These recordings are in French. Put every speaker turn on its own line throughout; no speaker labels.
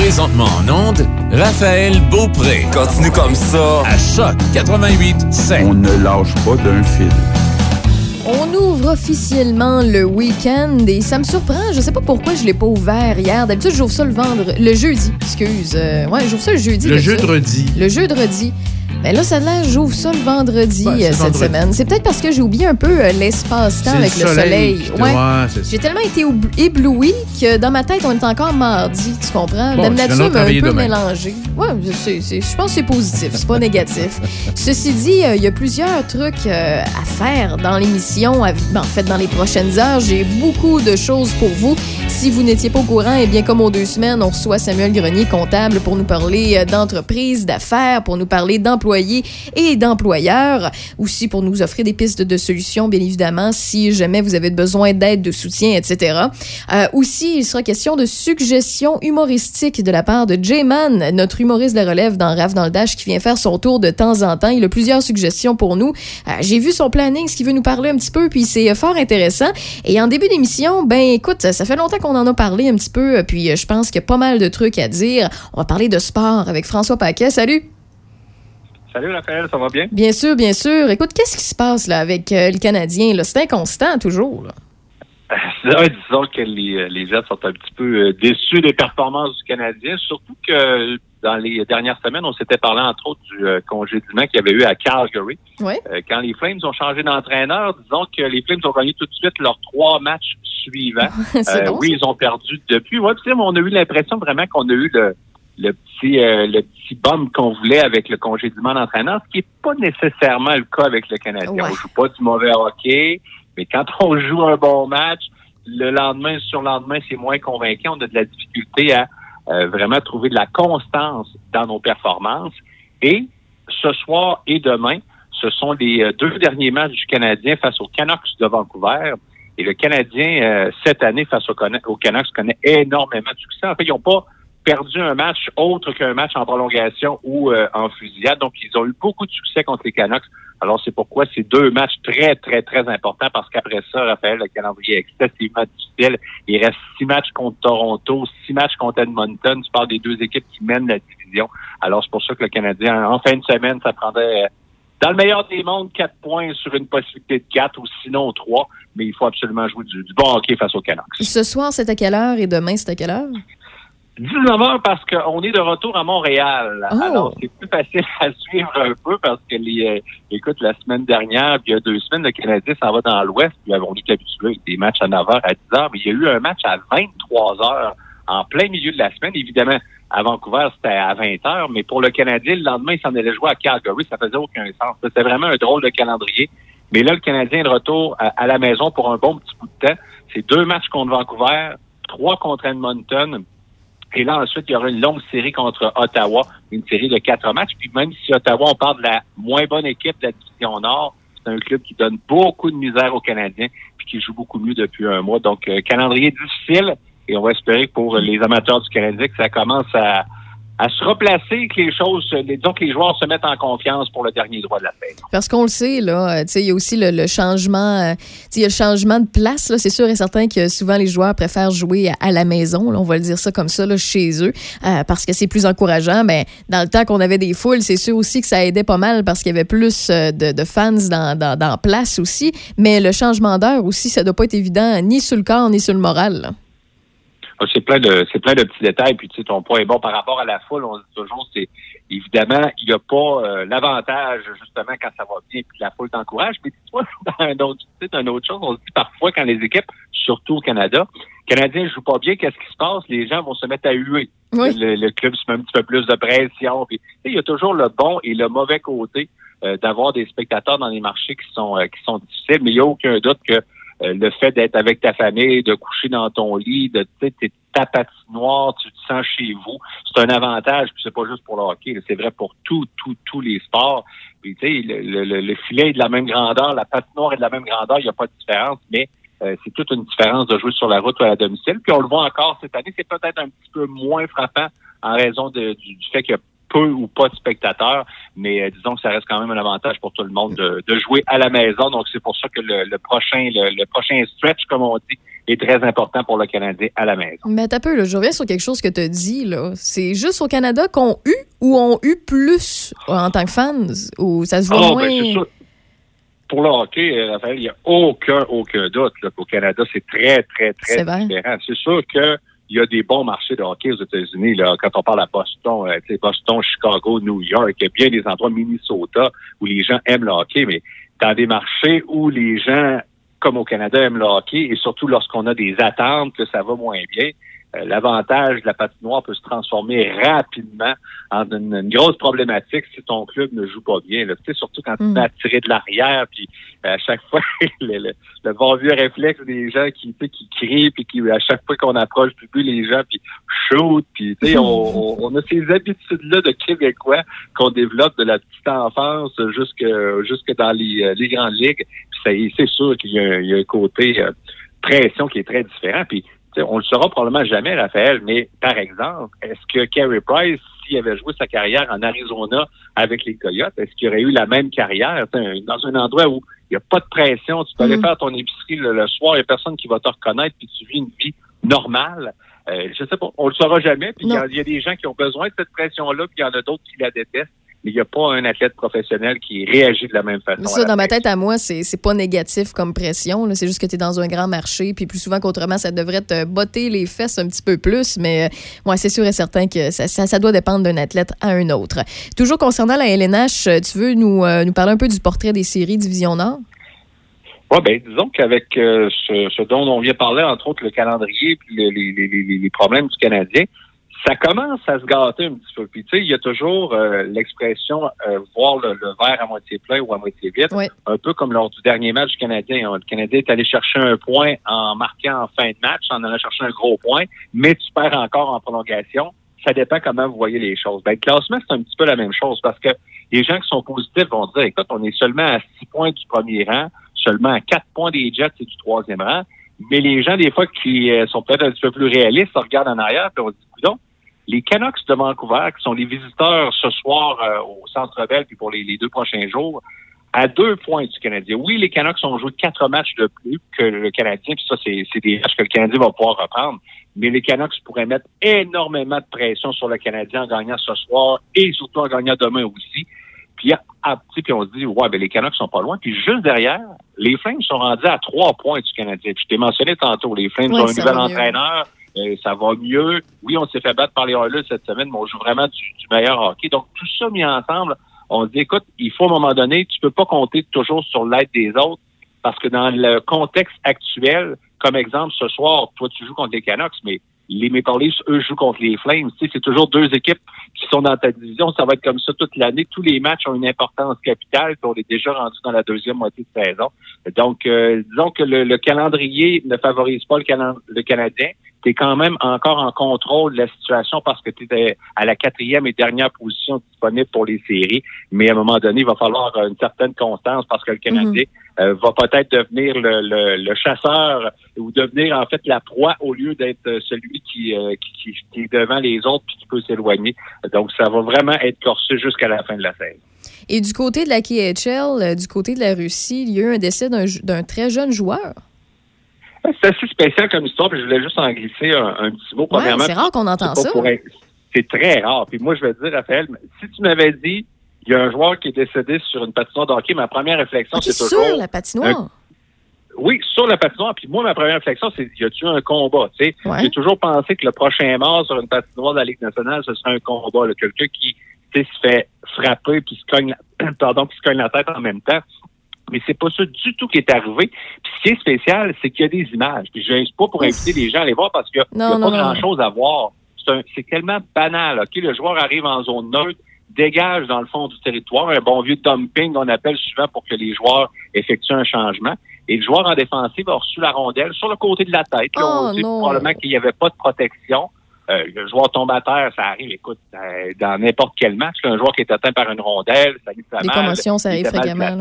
Présentement en onde, Raphaël Beaupré.
Continue comme ça.
À Choc 88
On ne lâche pas d'un fil.
On ouvre officiellement le week-end et ça me surprend. Je sais pas pourquoi je l'ai pas ouvert hier. D'habitude, j'ouvre ça le vendredi. Le jeudi, excuse. Euh, ouais, j'ouvre ça le jeudi.
Le jeudi.
Le jeudi. Mais là, ça a l'air, j'ouvre ça le vendredi
c'est
euh, cette
vendredi.
semaine. C'est peut-être parce que j'ai oublié un peu euh, l'espace-temps avec le soleil.
te-
Ouais.
ouais.
J'ai tellement été oub- ébloui que dans ma tête, on est encore mardi, tu comprends?
Bon,
nature
viendras
m'a un peu
demain.
mélangée. Ouais, je, pense que c'est positif, c'est pas négatif. Ceci dit, euh, il y a plusieurs trucs euh, à faire dans l'émission. ben, en fait, dans les prochaines heures, j'ai beaucoup de choses pour vous. Si vous n'étiez pas au courant, eh bien, comme aux deux semaines, on reçoit Samuel Grenier, comptable, pour nous parler d'entreprise, d'affaires, pour nous parler et d'employeurs. Aussi pour nous offrir des pistes de solutions, bien évidemment, si jamais vous avez besoin d'aide, de soutien, etc. Euh, aussi, il sera question de suggestions humoristiques de la part de J-Man, notre humoriste de la relève dans Rave dans le Dash, qui vient faire son tour de temps en temps. Il a plusieurs suggestions pour nous. Euh, J'ai vu son planning, ce qu'il veut nous parler un petit peu, puis c'est euh, fort intéressant. Et en début d'émission, ben écoute, ça, fait longtemps qu'on en a parlé un petit peu, puis je pense qu'il y a pas mal de trucs à dire. On va parler de sport avec François Paquet. Salut!
Salut Raphaël, ça va bien?
Bien sûr, bien sûr. Écoute, qu'est-ce qui se passe là avec euh, le Canadien? là? C'est inconstant toujours. là.
Ouais, disons que les, les Jets sont un petit peu euh, déçus des performances du Canadien, surtout que dans les dernières semaines, on s'était parlé entre autres du euh, congédiement qu'il y avait eu à Calgary.
Ouais.
Euh, quand les Flames ont changé d'entraîneur, disons que les Flames ont gagné tout de suite leurs trois matchs suivants. Euh,
bon,
oui, ils ont perdu depuis. Ouais, puis, tu sais, on a eu l'impression vraiment qu'on a eu le, le petit euh, le petit bum qu'on voulait avec le congédiement d'entraîneur, ce qui est pas nécessairement le cas avec le Canadien.
Ouais.
On joue pas du mauvais hockey, mais quand on joue un bon match, le lendemain sur le lendemain, c'est moins convaincant. On a de la difficulté à euh, vraiment trouver de la constance dans nos performances. Et ce soir et demain, ce sont les euh, deux derniers matchs du Canadien face aux Canucks de Vancouver. Et le Canadien, euh, cette année, face aux Canucks, connaît énormément de succès. En fait, ils n'ont pas perdu un match autre qu'un match en prolongation ou euh, en fusillade. Donc, ils ont eu beaucoup de succès contre les Canucks. Alors, c'est pourquoi c'est deux matchs très, très, très importants parce qu'après ça, Raphaël, le calendrier est excessivement difficile. Il reste six matchs contre Toronto, six matchs contre Edmonton. Tu parles des deux équipes qui mènent la division. Alors, c'est pour ça que le Canadien, en fin de semaine, ça prendrait, euh, dans le meilleur des mondes, quatre points sur une possibilité de quatre ou sinon trois. Mais il faut absolument jouer du, bon hockey face aux Canucks.
Ce soir, c'est à quelle heure et demain, c'est à quelle heure?
19h parce qu'on est de retour à Montréal.
Oh.
Alors, c'est plus facile à suivre un peu parce que les, euh, écoute, la semaine dernière, puis il y a deux semaines, le Canadien s'en va dans l'Ouest, puis on est habitué avec des matchs à 9h, à 10h, mais il y a eu un match à 23h en plein milieu de la semaine. Évidemment, à Vancouver, c'était à 20h, mais pour le Canadien, le lendemain, il s'en allait jouer à Calgary. Ça faisait aucun sens. C'était vraiment un drôle de calendrier. Mais là, le Canadien est de retour à, à la maison pour un bon petit bout de temps. C'est deux matchs contre Vancouver, trois contre Edmonton. Et là, ensuite, il y aura une longue série contre Ottawa, une série de quatre matchs. Puis même si Ottawa, on parle de la moins bonne équipe de la division Nord, c'est un club qui donne beaucoup de misère aux Canadiens, puis qui joue beaucoup mieux depuis un mois. Donc, euh, calendrier difficile. Et on va espérer pour les amateurs du Canadien que ça commence à, à se replacer, que les choses, disons que les joueurs se mettent en confiance pour le dernier droit de la fête.
Parce qu'on le sait, là, euh, il y a aussi le, le changement, euh, il y a le changement de place, là. C'est sûr et certain que souvent les joueurs préfèrent jouer à, à la maison, là, on va le dire ça comme ça, là, chez eux, euh, parce que c'est plus encourageant. Mais dans le temps qu'on avait des foules, c'est sûr aussi que ça aidait pas mal parce qu'il y avait plus euh, de, de fans dans, dans, dans place aussi. Mais le changement d'heure aussi, ça doit pas être évident ni sur le corps ni sur le moral. là.
Ah, C'est plein de c'est plein de petits détails. Puis tu sais, ton point est bon par rapport à la foule. On dit toujours, c'est évidemment, il n'y a pas euh, l'avantage justement quand ça va bien, puis la foule t'encourage. Puis tu vois, dans un autre, tu sais, une autre chose, on se dit parfois quand les équipes, surtout au Canada, les Canadiens ne jouent pas bien, qu'est-ce qui se passe? Les gens vont se mettre à huer.
Oui.
Le, le club se met un petit peu plus de pression. Puis, tu sais, il y a toujours le bon et le mauvais côté euh, d'avoir des spectateurs dans les marchés qui sont euh, qui sont difficiles, mais il n'y a aucun doute que euh, le fait d'être avec ta famille, de coucher dans ton lit, de ta patinoire, tu te sens chez vous, c'est un avantage. Puis c'est pas juste pour le hockey, c'est vrai pour tout, tout, tous les sports. Puis tu sais, le, le- le- le filet est de la même grandeur, la patinoire est de la même grandeur, il n'y a pas de différence, mais euh, c'est toute une différence de jouer sur la route ou à la domicile. Puis on le voit encore cette année, c'est peut-être un petit peu moins frappant en raison de- du, du fait qu'il y a peu ou pas de spectateurs, mais euh, disons que ça reste quand même un avantage pour tout le monde de, de jouer à la maison. Donc c'est pour ça que le, le prochain le, le prochain stretch, comme on dit, est très important pour le Canadien à la maison.
Mais t'as peu, là, je reviens sur quelque chose que tu as dit. là. C'est juste au Canada qu'on eu ou ont eu plus en tant que fans? Ou ça se voit
Ah,
moins?
ben, c'est sûr. Pour le hockey, euh, Raphaël, il n'y a aucun, aucun doute là, qu'au Canada, c'est très, très, très
C'est vrai.
différent. C'est sûr que il y a des bons marchés de hockey aux États-Unis. Là, quand on parle à Boston, euh, Boston, Chicago, New York, il y a bien des endroits Minnesota où les gens aiment le hockey, mais dans des marchés où les gens, comme au Canada, aiment le hockey, et surtout lorsqu'on a des attentes que ça va moins bien, l'avantage de la patinoire peut se transformer rapidement en une, une grosse problématique si ton club ne joue pas bien. là. Tu sais, surtout quand
Mm.
tu vas tirer de l'arrière, puis euh, à chaque fois, le, le, le bon vieux réflexe des gens qui, tu sais, qui crient, puis qui, à chaque fois qu'on approche du but, les gens, puis shoot, puis tu sais, on, on, on a ces habitudes-là de Québécois qu'on développe de la petite enfance jusque, jusque dans les, euh, les grandes ligues. Puis ça y est, c'est sûr qu'il y, a un- il y a un côté euh, pression qui est très différent. Puis on le saura probablement jamais, Raphaël, mais par exemple, est-ce que Carey Price, s'il avait joué sa carrière en Arizona avec les Coyotes, est-ce qu'il aurait eu la même carrière? Dans un endroit où il n'y a pas de pression, tu peux aller
Mm.
faire ton épicerie le, le soir, il n'y a personne qui va te reconnaître, puis tu vis une vie normale. Euh, je sais pas, on le saura jamais, puis y, il y a des gens qui ont besoin de cette pression-là, puis il y en a d'autres qui la détestent, mais il n'y a pas un athlète professionnel qui réagit de la même façon.
Ça, dans ma tête, à moi, c'est c'est pas négatif comme pression. C'est juste que tu es dans un grand marché, puis plus souvent qu'autrement, ça devrait te botter les fesses un petit peu plus. Mais moi, c'est sûr et certain que ça, ça, ça doit dépendre d'un athlète à un autre. Toujours concernant la LNH, euh, tu veux nous, euh, nous parler un peu du portrait des séries Division Nord?
Ouais, ben, disons qu'avec euh, ce, ce dont on vient parler, entre autres le calendrier puis les, les, les, les- les problèmes du Canadien, ça commence à se gâter un petit peu. Puis tu sais, il y a toujours euh, l'expression euh, voir le, le verre à moitié plein ou à moitié vide,
Oui.
un peu comme lors du dernier match du Canadien. Le Canadien est allé chercher un point en marquant en fin de match, en allant chercher un gros point, mais tu perds encore en prolongation. Ça dépend comment vous voyez les choses. Ben, le classement, c'est un petit peu la même chose parce que les gens qui sont positifs vont dire, écoute, on est seulement à six points du premier rang, seulement à quatre points des Jets et du troisième rang. Mais les gens, des fois, qui euh, sont peut-être un petit peu plus réalistes, se regardent en arrière et on se dit, coudonc, les Canucks de Vancouver, qui sont les visiteurs ce soir euh, au Centre Bell puis pour les, les deux prochains jours, à deux points du Canadien. Oui, les Canucks ont joué quatre matchs de plus que le Canadien, puis ça, c'est c'est des matchs que le Canadien va pouvoir reprendre. Mais les Canucks pourraient mettre énormément de pression sur le Canadien en gagnant ce soir et surtout en gagnant demain aussi. Puis, à, puis on se dit, ouais, ben les Canucks sont pas loin. Puis juste derrière, les Flames sont rendus à trois points du Canadien. Puis je t'ai mentionné tantôt, les Flames ont un nouvel
mieux.
entraîneur. Euh, ça va mieux. Oui, on s'est fait battre par les Oilers cette semaine, mais on joue vraiment du, du meilleur hockey. Donc, tout ça mis ensemble, on se dit, écoute, il faut à un moment donné, tu peux pas compter toujours sur l'aide des autres parce que dans le contexte actuel, comme exemple, ce soir, toi, tu joues contre les Canucks, mais les Maple Leafs, eux, jouent contre les Flames. Tu sais, c'est toujours deux équipes qui sont dans ta division. Ça va être comme ça toute l'année. Tous les matchs ont une importance capitale, puis on est déjà rendu dans la deuxième moitié de saison. Donc, euh, disons que le, le calendrier ne favorise pas le, calen- le Canadien. Tu es quand même encore en contrôle de la situation parce que tu es à la quatrième et dernière position disponible pour les séries. Mais à un moment donné, il va falloir une certaine constance parce que le Canadien euh, va peut-être devenir le, le- le chasseur ou devenir en fait la proie au lieu d'être euh, celui qui, euh, qui, qui- est devant les autres puis qui peut s'éloigner. Donc, ça va vraiment être corsé jusqu'à la fin de la saison.
Et du côté de la KHL, du côté de la Russie, il y a eu un décès d'un très jeune joueur.
C'est assez spécial comme histoire, puis je voulais juste en glisser un, un petit mot.
Ouais,
Premièrement,
c'est rare qu'on entend ça.
être- C'est très rare. Puis moi, je vais te dire, Raphaël, si tu m'avais dit, il y a un joueur qui est décédé sur une patinoire de hockey, ma première réflexion, c'est
sur
toujours...
la patinoire?
Oui, sur la patinoire. Puis moi, ma première réflexion, c'est y a-tu un combat? Tu sais,
Ouais.
j'ai toujours pensé que le prochain mort sur une patinoire de la Ligue nationale, ce serait un combat. Quelqu'un qui se fait frapper puis se cogne, la... pardon, puis se cogne la tête en même temps. Mais c'est pas ça du tout qui est arrivé. Puis ce qui est spécial, c'est qu'il y a des images. Puis je pas pour inviter les gens à les voir parce qu'il n'y a
Non,
pas grand-chose à voir. C'est un- C'est tellement banal. Ok, Le joueur arrive en zone neutre, dégage dans le fond du territoire, un bon vieux dumping, on appelle souvent pour que les joueurs effectuent un changement. Et le joueur en défensive a reçu la rondelle sur le côté de la tête. Là,
Oh,
on dit
non.
probablement qu'il n'y avait pas de protection. Euh, le joueur tombe à terre, ça arrive, écoute, euh, dans n'importe quel match. là, un joueur qui est atteint par une rondelle, ça lui fait
Les
mal.
commotions, ça arrive fréquemment.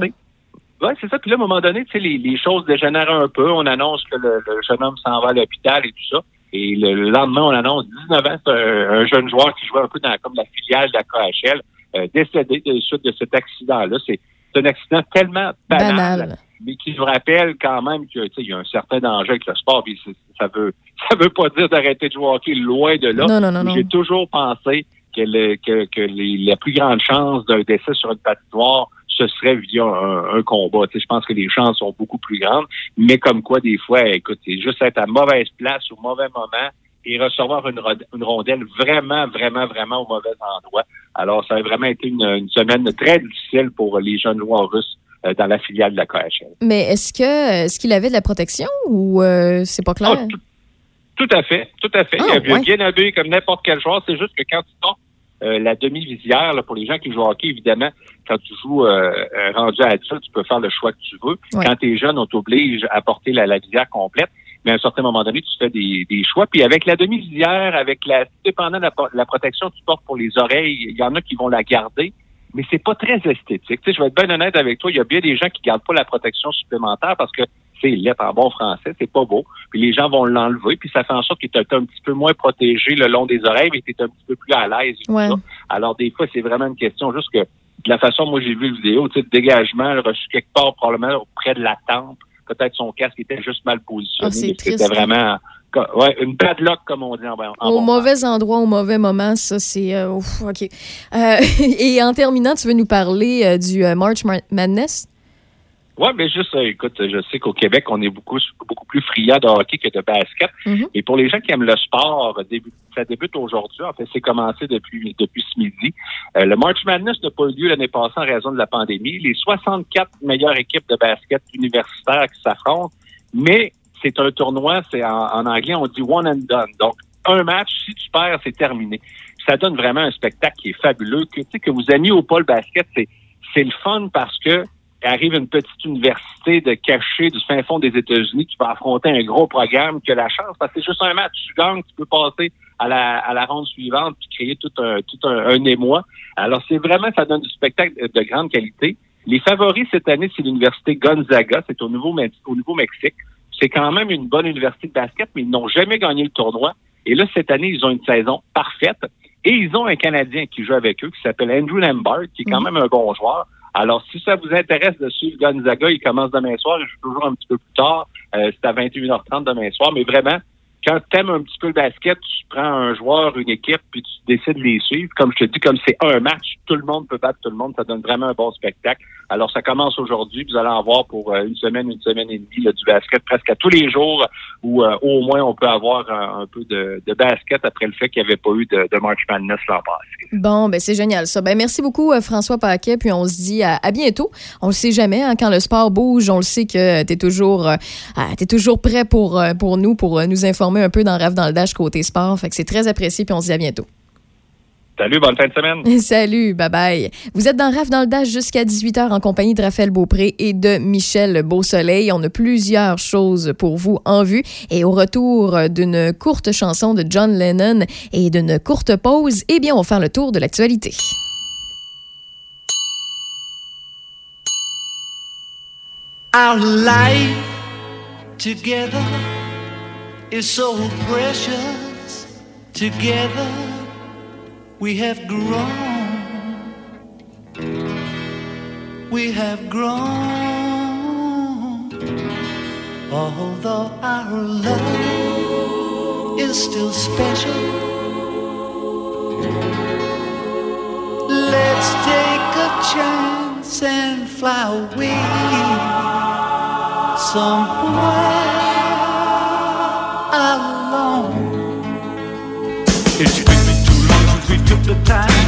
Oui, c'est ça. Puis là, à un moment donné, tu sais, les, les choses dégénèrent un peu. On annonce que le, le jeune homme s'en va à l'hôpital et tout ça. Et le, le lendemain, on annonce 19 ans, un, un jeune joueur qui jouait un peu dans comme la filiale de la KHL, euh, décédé de la suite de cet accident-là. C'est un accident tellement banal.
Banal.
mais qui nous rappelle quand même qu'il y a un certain danger avec le sport. Puis ça veut ça veut pas dire d'arrêter de jouer au hockey loin de là.
Non, non, non, non.
J'ai toujours pensé que, le, que, que les, la plus grande chance d'un décès sur une patinoire, ce serait via un, un combat. Tu sais, je pense que les chances sont beaucoup plus grandes, mais comme quoi, des fois, écoute, c'est juste être à mauvaise place au mauvais moment et recevoir une, une, rondelle vraiment, vraiment, vraiment au mauvais endroit. Alors, ça a vraiment été une, une semaine très difficile pour les jeunes joueurs russes euh, dans la filiale de la KHL.
Mais est-ce que est-ce qu'il avait de la protection ou euh, c'est pas clair?
Oh, tout, à fait, tout à fait.
Ah,
il a
ouais.
bien habillé comme n'importe quel joueur. C'est juste que quand tu sors euh, la demi-visière, là, pour les gens qui jouent au hockey, évidemment, quand tu joues euh, euh, rendu à adulte, tu peux faire le choix que tu veux.
Ouais.
Quand tu es jeune, on t'oblige à porter la, la visière complète. Mais à un certain moment donné, tu fais des, des choix. Puis avec la demi-visière, avec la, dépendant de la, la protection que tu portes pour les oreilles, il y en a qui vont la garder mais c'est pas très esthétique. Tu sais, je vais être bien honnête avec toi, il y a bien des gens qui gardent pas la protection supplémentaire parce que c'est lettre en bon français, c'est pas beau. Puis les gens vont l'enlever, puis ça fait en sorte que tu es un petit peu moins protégé le long des oreilles, mais tu es un petit peu plus à l'aise.
Ouais.
Alors des fois, c'est vraiment une question juste que de la façon moi j'ai vu la vidéo, tu sais, dégagement, le reçu quelque part probablement près de la tempe. Peut-être son casque était juste mal positionné.
Triste.
C'était vraiment ouais, une bad luck, comme on dit en, en
Au
bon
mauvais endroit, au mauvais moment, ça, c'est... euh, OK. Euh, et en terminant, tu veux nous parler euh, du March Mar- Madness?
Oui, mais juste, euh, écoute, je sais qu'au Québec, on est beaucoup beaucoup plus friand de hockey que de basket.
Mhm.
Et pour les gens qui aiment le sport, début- ça débute aujourd'hui. En fait, c'est commencé depuis depuis ce midi. Euh, le March Madness n'a pas eu lieu l'année passée en raison de la pandémie. Les 64 meilleures équipes de basket universitaires qui s'affrontent, mais c'est un tournoi, c'est en, en anglais, on dit one and done. Donc, un match, si tu perds, c'est terminé. Ça donne vraiment un spectacle qui est fabuleux. Que, tu sais, que vous aimiez au pôle basket, c'est c'est le fun parce que arrive une petite université de cachée du fin fond des États-Unis qui va affronter un gros programme qui a la chance parce que c'est juste un match. Tu gagnes, tu peux passer à la, à la ronde suivante puis créer tout un, tout un, un émoi. Alors, c'est vraiment, ça donne du spectacle de grande qualité. Les favoris cette année, c'est l'université Gonzaga. C'est au Nouveau, au Nouveau-Mexique. C'est quand même une bonne université de basket, mais ils n'ont jamais gagné le tournoi. Et là, cette année, ils ont une saison parfaite. Et ils ont un Canadien qui joue avec eux, qui s'appelle Andrew Lambert, qui est quand même un bon joueur. Alors, si ça vous intéresse de suivre Gonzaga, il commence demain soir. Il joue toujours un petit peu plus tard. Euh, c'est à 21h30 demain soir. Mais vraiment, quand tu aimes un petit peu le basket, tu prends un joueur, une équipe, puis tu décides de les suivre. Comme je te dis, comme c'est un match, tout le monde peut battre tout le monde. Ça donne vraiment un bon spectacle. Alors, ça commence aujourd'hui. Vous allez en voir pour euh, une semaine, une semaine et demie là, du basket presque à tous les jours où euh, au moins on peut avoir un, peu de, de, basket après le fait qu'il n'y avait pas eu de, de March Madness l'an passé.
Bon, ben c'est génial ça. Ben merci beaucoup euh, François Paquet, puis on se dit à, à bientôt. On le sait jamais, hein, quand le sport bouge, on le sait que tu es toujours, euh, es toujours prêt pour, euh, pour nous, pour nous informer un peu dans Rêve dans le Dash côté sport. Fait que c'est très apprécié, puis on se dit à bientôt.
Salut, bonne fin de semaine.
Salut, bye bye. Vous êtes dans RAF dans le Dash jusqu'à 18h en compagnie de Raphaël Beaupré et de Michel Beausoleil. On a plusieurs choses pour vous en vue. Et au retour d'une courte chanson de John Lennon et d'une courte pause, eh bien, on va faire le tour de l'actualité.
Our life together is so precious. Together we have grown. We have grown. Although our love is still special. Let's take a chance and fly away somewhere time.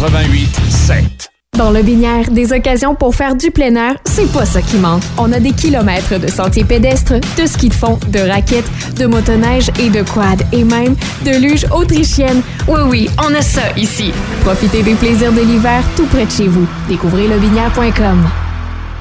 88 7.
Dans le Binière, des occasions pour faire du plein air, c'est pas ça qui manque. On a des kilomètres de sentiers pédestres, de ski de fond, de raquettes, de motoneige et de quad, et même de luge autrichienne. Oui, oui, on a ça ici. Profitez des plaisirs de l'hiver tout près de chez vous. Découvrez lebinière.com.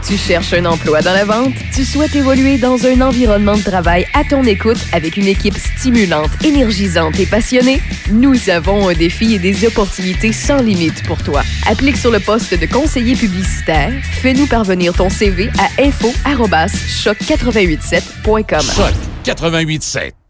Tu cherches un emploi dans la vente? Tu souhaites évoluer dans un environnement de travail à ton écoute avec une équipe stimulante, énergisante et passionnée? Nous avons un défi et des opportunités sans limite pour toi. Applique sur le poste de conseiller publicitaire. Fais-nous parvenir ton CV à info-choc887.com.
Choc 88 7.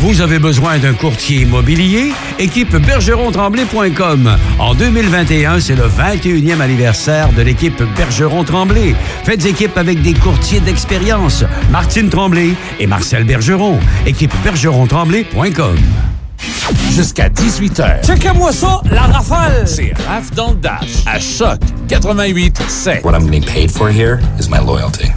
Vous avez besoin d'un courtier immobilier? Équipe bergeron-tremblay.com. En 2021, c'est le 21e anniversaire de l'équipe Bergeron-Tremblay. Faites équipe avec des courtiers d'expérience, Martine Tremblay et Marcel Bergeron. Équipe bergeron-tremblay.com.
Jusqu'à 18h.
Checkez-moi ça, la rafale!
C'est Raf dans le Dash. À Choc 88 7.
What I'm getting paid for here is my loyalty.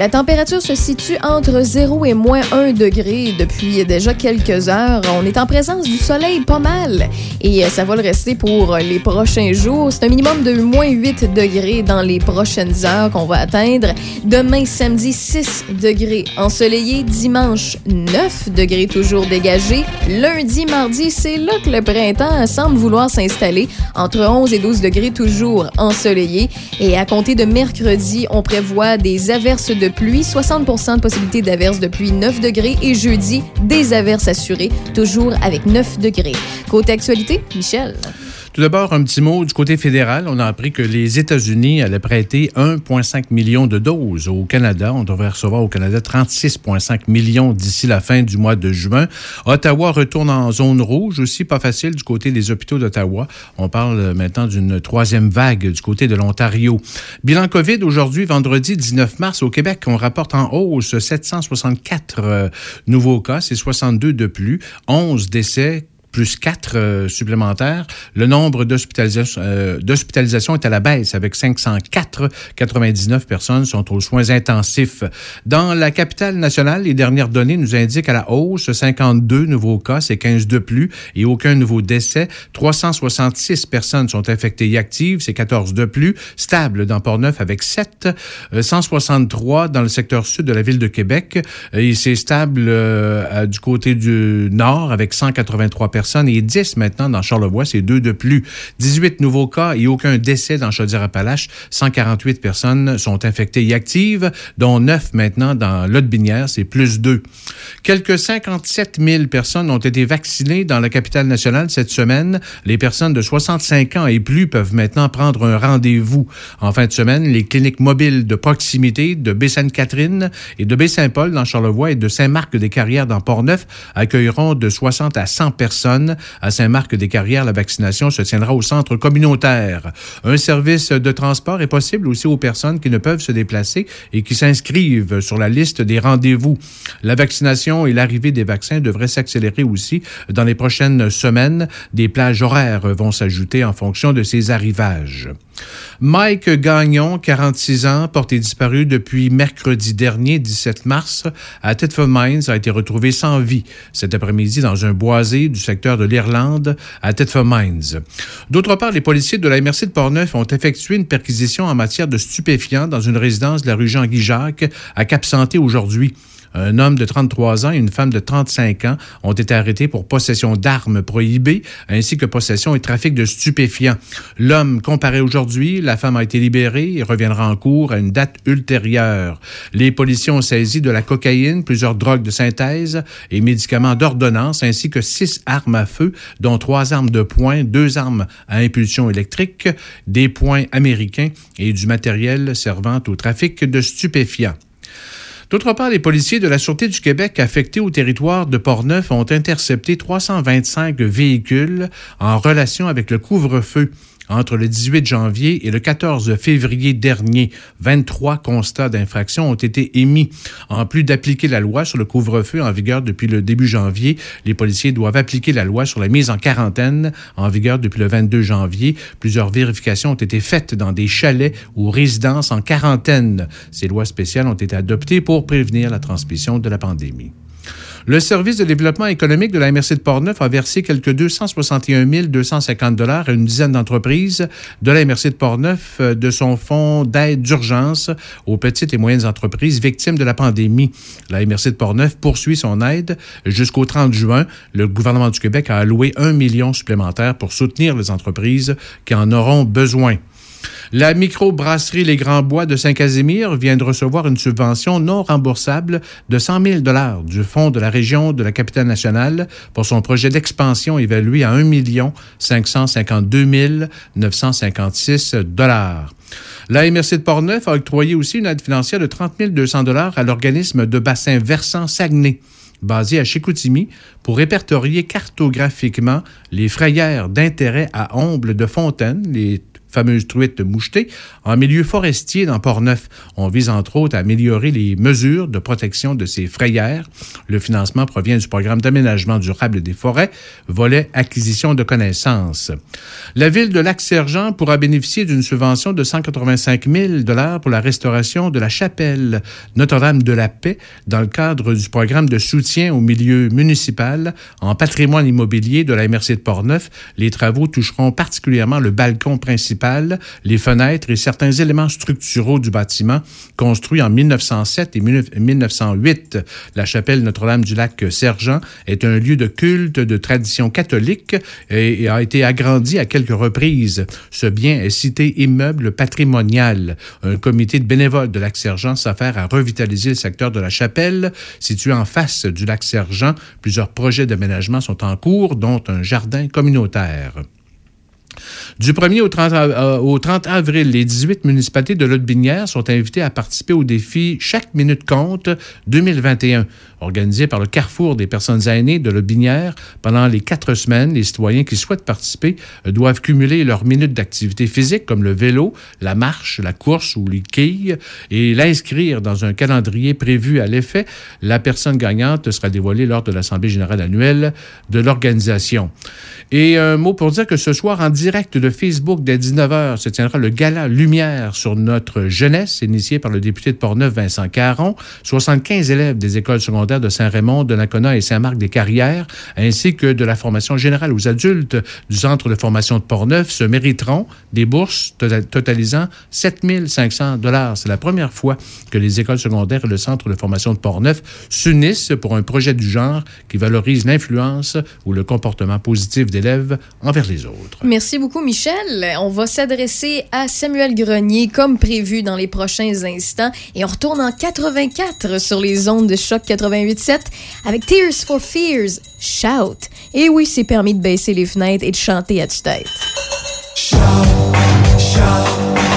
La température se situe entre 0 et moins 1 degré depuis déjà quelques heures. On est en présence du soleil pas mal et ça va le rester pour les prochains jours. C'est un minimum de moins 8 degrés dans les prochaines heures qu'on va atteindre. Demain, samedi, 6 degrés ensoleillé. Dimanche, 9 degrés toujours dégagés. Lundi, mardi, c'est là que le printemps semble vouloir s'installer. Entre 11 et 12 degrés toujours ensoleillé. Et à compter de mercredi, on prévoit des averses de pluie, 60% de possibilité d'averses de pluie 9 degrés et jeudi, des averses assurées, toujours avec 9 degrés. Côté actualité, Michel.
Tout d'abord, un petit mot du côté fédéral. On a appris que les États-Unis allaient prêter 1,5 million de doses au Canada. On devrait recevoir au Canada 36,5 millions d'ici la fin du mois de juin. Ottawa retourne en zone rouge aussi, pas facile du côté des hôpitaux d'Ottawa. On parle maintenant d'une troisième vague du côté de l'Ontario. Bilan COVID aujourd'hui, vendredi 19 mars au Québec, on rapporte en hausse 764 euh, nouveaux cas, c'est 62 de plus, 11 décès plus 4 euh, supplémentaires. Le nombre d'hospitalisations euh, d'hospitalisation est à la baisse avec 504. 99 personnes sont aux soins intensifs. Dans la capitale nationale, les dernières données nous indiquent à la hausse 52 nouveaux cas, c'est 15 de plus et aucun nouveau décès. 366 personnes sont infectées et actives, c'est 14 de plus. Stable dans Port-Neuf avec 7. 163 dans le secteur sud de la ville de Québec. Et c'est stable euh, du côté du nord avec 183 personnes et 10 maintenant dans Charlevoix, c'est deux de plus. 18 nouveaux cas et aucun décès dans Chaudière-Appalaches. 148 personnes sont infectées et actives, dont 9 maintenant dans Lot-Binière, c'est plus 2. Quelques 57 000 personnes ont été vaccinées dans la capitale nationale cette semaine. Les personnes de 65 ans et plus peuvent maintenant prendre un rendez-vous. En fin de semaine, les cliniques mobiles de proximité de Baie-Sainte-Catherine et de Baie-Saint-Paul dans Charlevoix et de Saint-Marc-des-Carrières dans Port-Neuf accueilleront de 60 à 100 personnes. À Saint-Marc-des-Carrières, la vaccination se tiendra au centre communautaire. Un service de transport est possible aussi aux personnes qui ne peuvent se déplacer et qui s'inscrivent sur la liste des rendez-vous. La vaccination et l'arrivée des vaccins devraient s'accélérer aussi dans les prochaines semaines. Des plages horaires vont s'ajouter en fonction de ces arrivages. Mike Gagnon, 46 ans, porté disparu depuis mercredi dernier, 17 mars, à Thetford Mines, a été retrouvé sans vie cet après-midi dans un boisé du secteur de l'Irlande à Thetford Mines. D'autre part, les policiers de la MRC de Portneuf ont effectué une perquisition en matière de stupéfiants dans une résidence de la rue Jean-Guy-Jacques à Cap-Santé aujourd'hui. Un homme de 33 ans et une femme de 35 ans ont été arrêtés pour possession d'armes prohibées ainsi que possession et trafic de stupéfiants. L'homme comparé aujourd'hui, la femme a été libérée et reviendra en cours à une date ultérieure. Les policiers ont saisi de la cocaïne, plusieurs drogues de synthèse et médicaments d'ordonnance ainsi que six armes à feu, dont trois armes de poing, deux armes à impulsion électrique, des poings américains et du matériel servant au trafic de stupéfiants. D'autre part, les policiers de la Sûreté du Québec affectés au territoire de Portneuf ont intercepté 325 véhicules en relation avec le couvre-feu entre le 18 janvier et le 14 février dernier. 23 constats d'infraction ont été émis. En plus d'appliquer la loi sur le couvre-feu en vigueur depuis le début janvier, les policiers doivent appliquer la loi sur la mise en quarantaine en vigueur depuis le 22 janvier. Plusieurs vérifications ont été faites dans des chalets ou résidences en quarantaine. Ces lois spéciales ont été adoptées pour prévenir la transmission de la pandémie. Le service de développement économique de la MRC de Portneuf a versé quelques 261 250 dollars à une dizaine d'entreprises de la MRC de Portneuf euh, de son fonds d'aide d'urgence aux petites et moyennes entreprises victimes de la pandémie. La MRC de Portneuf poursuit son aide jusqu'au 30 juin. Le gouvernement du Québec a alloué un million supplémentaire pour soutenir les entreprises qui en auront besoin. La microbrasserie Les Grands Bois de Saint-Casimir vient de recevoir une subvention non remboursable de 100 000 du Fonds de la région de la capitale nationale pour son projet d'expansion évalué à 1 552 956 la MRC de Portneuf a octroyé aussi une aide financière de 30 200 à l'organisme de bassin versant Saguenay basé à Chicoutimi pour répertorier cartographiquement les frayères d'intérêt à Omble de Fontaine, les fameuse truite mouchetée, en milieu forestier dans Port-Neuf. On vise entre autres à améliorer les mesures de protection de ces frayères. Le financement provient du programme d'aménagement durable des forêts, volet acquisition de connaissances. La ville de Lac-Sergent pourra bénéficier d'une subvention de 185 000 dollars pour la restauration de la chapelle Notre-Dame de la Paix dans le cadre du programme de soutien au milieu municipal en patrimoine immobilier de la MRC de Port-Neuf. Les travaux toucheront particulièrement le balcon principal les fenêtres et certains éléments structuraux du bâtiment construit en 1907 et 1908. La chapelle Notre-Dame-du-Lac-Sergent est un lieu de culte de tradition catholique et a été agrandi à quelques reprises. Ce bien est cité immeuble patrimonial. Un comité de bénévoles de Lac-Sergent s'affaire à revitaliser le secteur de la chapelle. Situé en face du Lac-Sergent, plusieurs projets d'aménagement sont en cours, dont un jardin communautaire. Du 1er au 30, euh, au 30 avril, les 18 municipalités de l'Aude-Binière sont invitées à participer au défi Chaque minute compte 2021, organisé par le Carrefour des personnes aînées de l'Aude-Binière. Pendant les quatre semaines, les citoyens qui souhaitent participer euh, doivent cumuler leurs minutes d'activité physique comme le vélo, la marche, la course ou les quilles et l'inscrire dans un calendrier prévu à l'effet. La personne gagnante sera dévoilée lors de l'Assemblée générale annuelle de l'organisation. Et un mot pour dire que ce soir, en direct de Facebook, dès 19h, se tiendra le gala Lumière sur notre jeunesse, initié par le député de Portneuf, Vincent Caron. 75 élèves des écoles secondaires de Saint-Raymond, de Nacona et Saint-Marc-des-Carrières, ainsi que de la formation générale aux adultes du Centre de formation de Portneuf, se mériteront des bourses tota- totalisant 7500 dollars. C'est la première fois que les écoles secondaires et le Centre de formation de Portneuf s'unissent pour un projet du genre qui valorise l'influence ou le comportement positif d'élèves envers les autres.
Merci beaucoup, Michel. On va s'adresser à Samuel Grenier comme prévu dans les prochains instants. Et on retourne en 84 sur les ondes de choc 88.7 avec Tears for Fears, Shout. Et oui, c'est permis de baisser les fenêtres et de chanter à tue-tête.
Let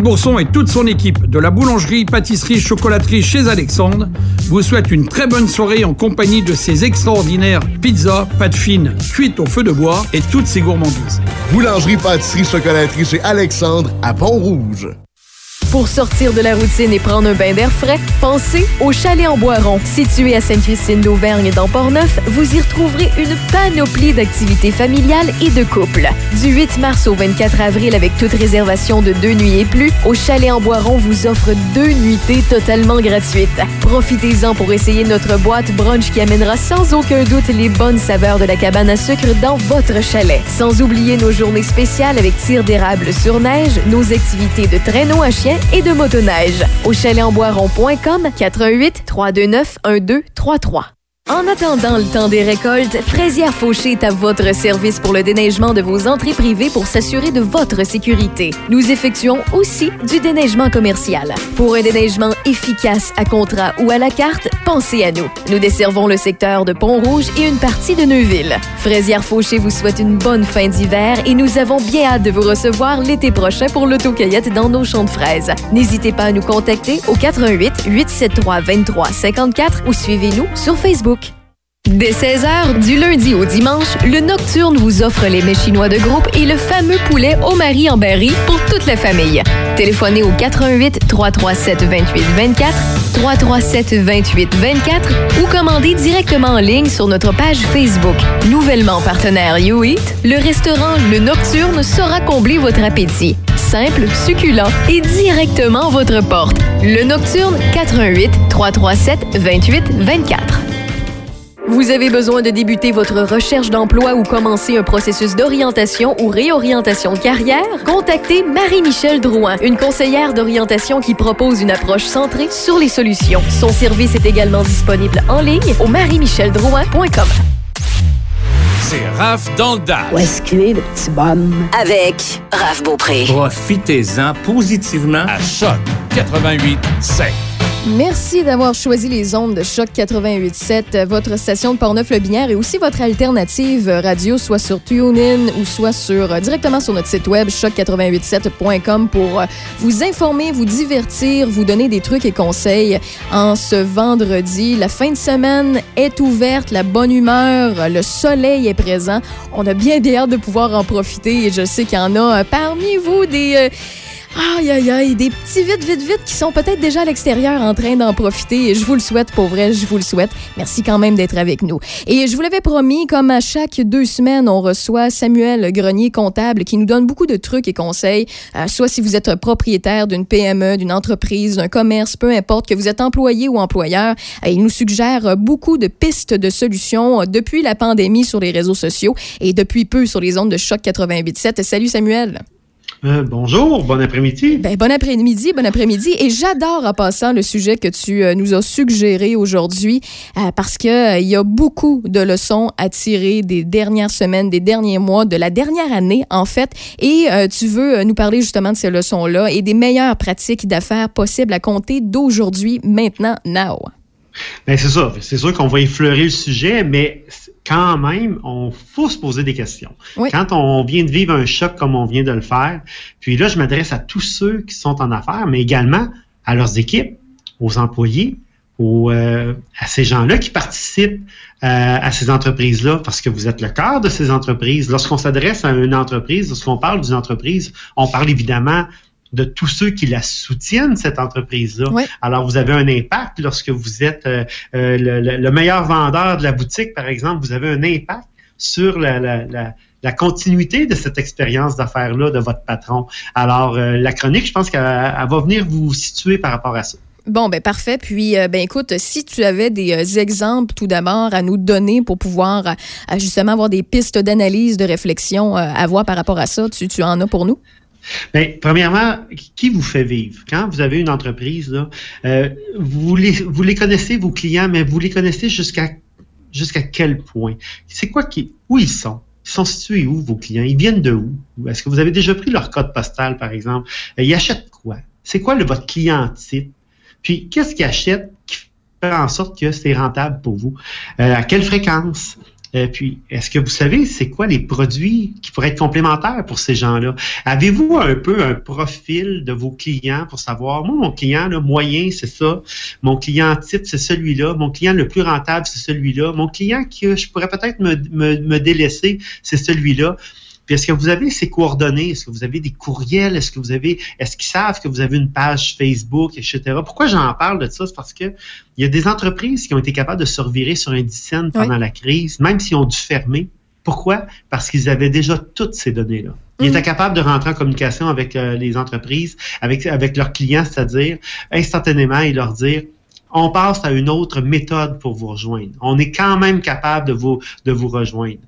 Bourson et toute son équipe de la boulangerie, pâtisserie, chocolaterie chez Alexandre vous souhaitent une très bonne soirée en compagnie de ces extraordinaires pizzas, pâtes fines, cuites au feu de bois et toutes ces gourmandises.
Boulangerie, pâtisserie, chocolaterie chez Alexandre à Pont-Rouge.
Pour sortir de la routine et prendre un bain d'air frais, pensez au Chalet en Boiron. Situé à Sainte-Christine d'Auvergne dans Port-Neuf, vous y retrouverez une panoplie d'activités familiales et de couple. Du 8 mars au 24 avril, avec toute réservation de deux nuits et plus, au Chalet en Boiron vous offre deux nuitées totalement gratuites. Profitez-en pour essayer notre boîte brunch qui amènera sans aucun doute les bonnes saveurs de la cabane à sucre dans votre chalet. Sans oublier nos journées spéciales avec tir d'érable sur neige, nos activités de traîneau à chien et de motoneige. Au chalet-en-boiron.com 88 329 1233. En attendant le temps des récoltes, Fraisière Fauché est à votre service pour le déneigement de vos entrées privées pour s'assurer de votre sécurité. Nous effectuons aussi du déneigement commercial. Pour un déneigement efficace à contrat ou à la carte, pensez à nous. Nous desservons le secteur de Pont-Rouge et une partie de Neuville. Fraisière Fauché vous souhaite une bonne fin d'hiver et nous avons bien hâte de vous recevoir l'été prochain pour l'autocueillette dans nos champs de fraises. N'hésitez pas à nous contacter au 88 873 23 54 ou suivez-nous sur Facebook. Dès 16h, du lundi au dimanche, le Nocturne vous offre les mets chinois de groupe et le fameux poulet au mari en berry pour toute la famille. Téléphonez au 88 337 28 24, 337 28 24 ou commandez directement en ligne sur notre page Facebook. Nouvellement partenaire YouEat, le restaurant Le Nocturne saura combler votre appétit. Simple, succulent et directement à votre porte. Le Nocturne 88 337 28 24. Vous avez besoin de débuter votre recherche d'emploi ou commencer un processus d'orientation ou réorientation de carrière? Contactez Marie-Michel Drouin, une conseillère d'orientation qui propose une approche centrée sur les solutions. Son service est également disponible en ligne au marie-micheldrouin.com.
C'est Raph dans le Dash.
Où est-ce qu'il est, le petit bonhomme?
Avec Raph Beaupré.
Profitez-en positivement à Choc 88.7.
Merci d'avoir choisi les ondes de Choc 88.7, votre station de Portneuf-le-Binière et aussi votre alternative radio, soit sur TuneIn ou soit sur, directement sur notre site web choc887.com pour euh, vous informer, vous divertir, vous donner des trucs et conseils en ce vendredi. La fin de semaine est ouverte, la bonne humeur, le soleil est présent. On a bien hâte de pouvoir en profiter et je sais qu'il y en a euh, parmi vous des... euh, Aïe, aïe, aïe, des petits vite, vite, vite qui sont peut-être déjà à l'extérieur en train d'en profiter. Je vous le souhaite, pour vrai, je vous le souhaite. Merci quand même d'être avec nous. Et je vous l'avais promis, comme à chaque deux semaines, on reçoit Samuel Grenier, comptable, qui nous donne beaucoup de trucs et conseils. Euh, soit si vous êtes propriétaire d'une PME, d'une entreprise, d'un commerce, peu importe, que vous êtes employé ou employeur, euh, il nous suggère beaucoup de pistes de solutions euh, depuis la pandémie sur les réseaux sociaux et depuis peu sur les ondes de choc 88.7. Salut Samuel.
Euh, bonjour, bon après-midi.
Ben, bon après-midi, bon après-midi. Et j'adore en passant le sujet que tu euh, nous as suggéré aujourd'hui euh, parce que euh, il y a beaucoup de leçons à tirer des dernières semaines, des derniers mois, de la dernière année en fait. Et tu veux nous parler justement de ces leçons-là et des meilleures pratiques d'affaires possibles à compter d'aujourd'hui, maintenant, now.
Ben, c'est ça. C'est sûr qu'on va effleurer le sujet, mais quand même, on faut se poser des questions. Quand on vient de vivre un choc comme on vient de le faire, puis là, je m'adresse à tous ceux qui sont en affaires, mais également à leurs équipes, aux employés, aux, euh, à ces gens-là qui participent euh, à ces entreprises-là, parce que vous êtes le cœur de ces entreprises. Lorsqu'on s'adresse à une entreprise, lorsqu'on parle d'une entreprise, on parle évidemment de tous ceux qui la soutiennent, cette entreprise-là. Alors, vous avez un impact lorsque vous êtes euh, euh, le, le- le meilleur vendeur de la boutique, par exemple, vous avez un impact sur la, la- la- la continuité de cette expérience d'affaires-là de votre patron. Alors, euh, la chronique, je pense qu'elle elle va venir vous situer par rapport à ça.
Bon, ben parfait. Puis, euh, ben écoute, si tu avais des euh, exemples tout d'abord à nous donner pour pouvoir à justement avoir des pistes d'analyse, de réflexion à voir par rapport à ça, tu, tu en as pour nous?
Bien, premièrement, qui vous fait vivre? Quand vous avez une entreprise, là, euh, vous, les, connaissez, vos clients, mais vous les connaissez jusqu'à jusqu'à quel point? C'est quoi qui. Où ils sont? Ils sont situés où, vos clients? Ils viennent de où? Est-ce que vous avez déjà pris leur code postal, par exemple? Euh, Ils achètent quoi? C'est quoi votre client? Puis, qu'est-ce qu'ils achètent qui fait en sorte que c'est rentable pour vous? Euh, à quelle fréquence? Euh, puis, est-ce que vous savez c'est quoi les produits qui pourraient être complémentaires pour ces gens-là? Avez-vous un peu un profil de vos clients pour savoir, moi, mon client moyen, c'est ça. Mon client type, c'est celui-là. Mon client le plus rentable, c'est celui-là. Mon client que je pourrais peut-être me, me, me délaisser, c'est celui-là. Puis est-ce que vous avez ces coordonnées? Est-ce que vous avez des courriels? Est-ce que vous avez, est-ce qu'ils savent que vous avez une page Facebook, etc.? Pourquoi j'en parle de ça? C'est parce que il y a des entreprises qui ont été capables de se revirer sur un dizaine pendant la crise, même s'ils ont dû fermer. Pourquoi? Parce qu'ils avaient déjà toutes ces données-là. Ils étaient capables de rentrer en communication avec euh, les entreprises, avec, avec leurs clients, c'est-à-dire instantanément et leur dire on passe à une autre méthode pour vous rejoindre. On est quand même capable de vous, de vous rejoindre.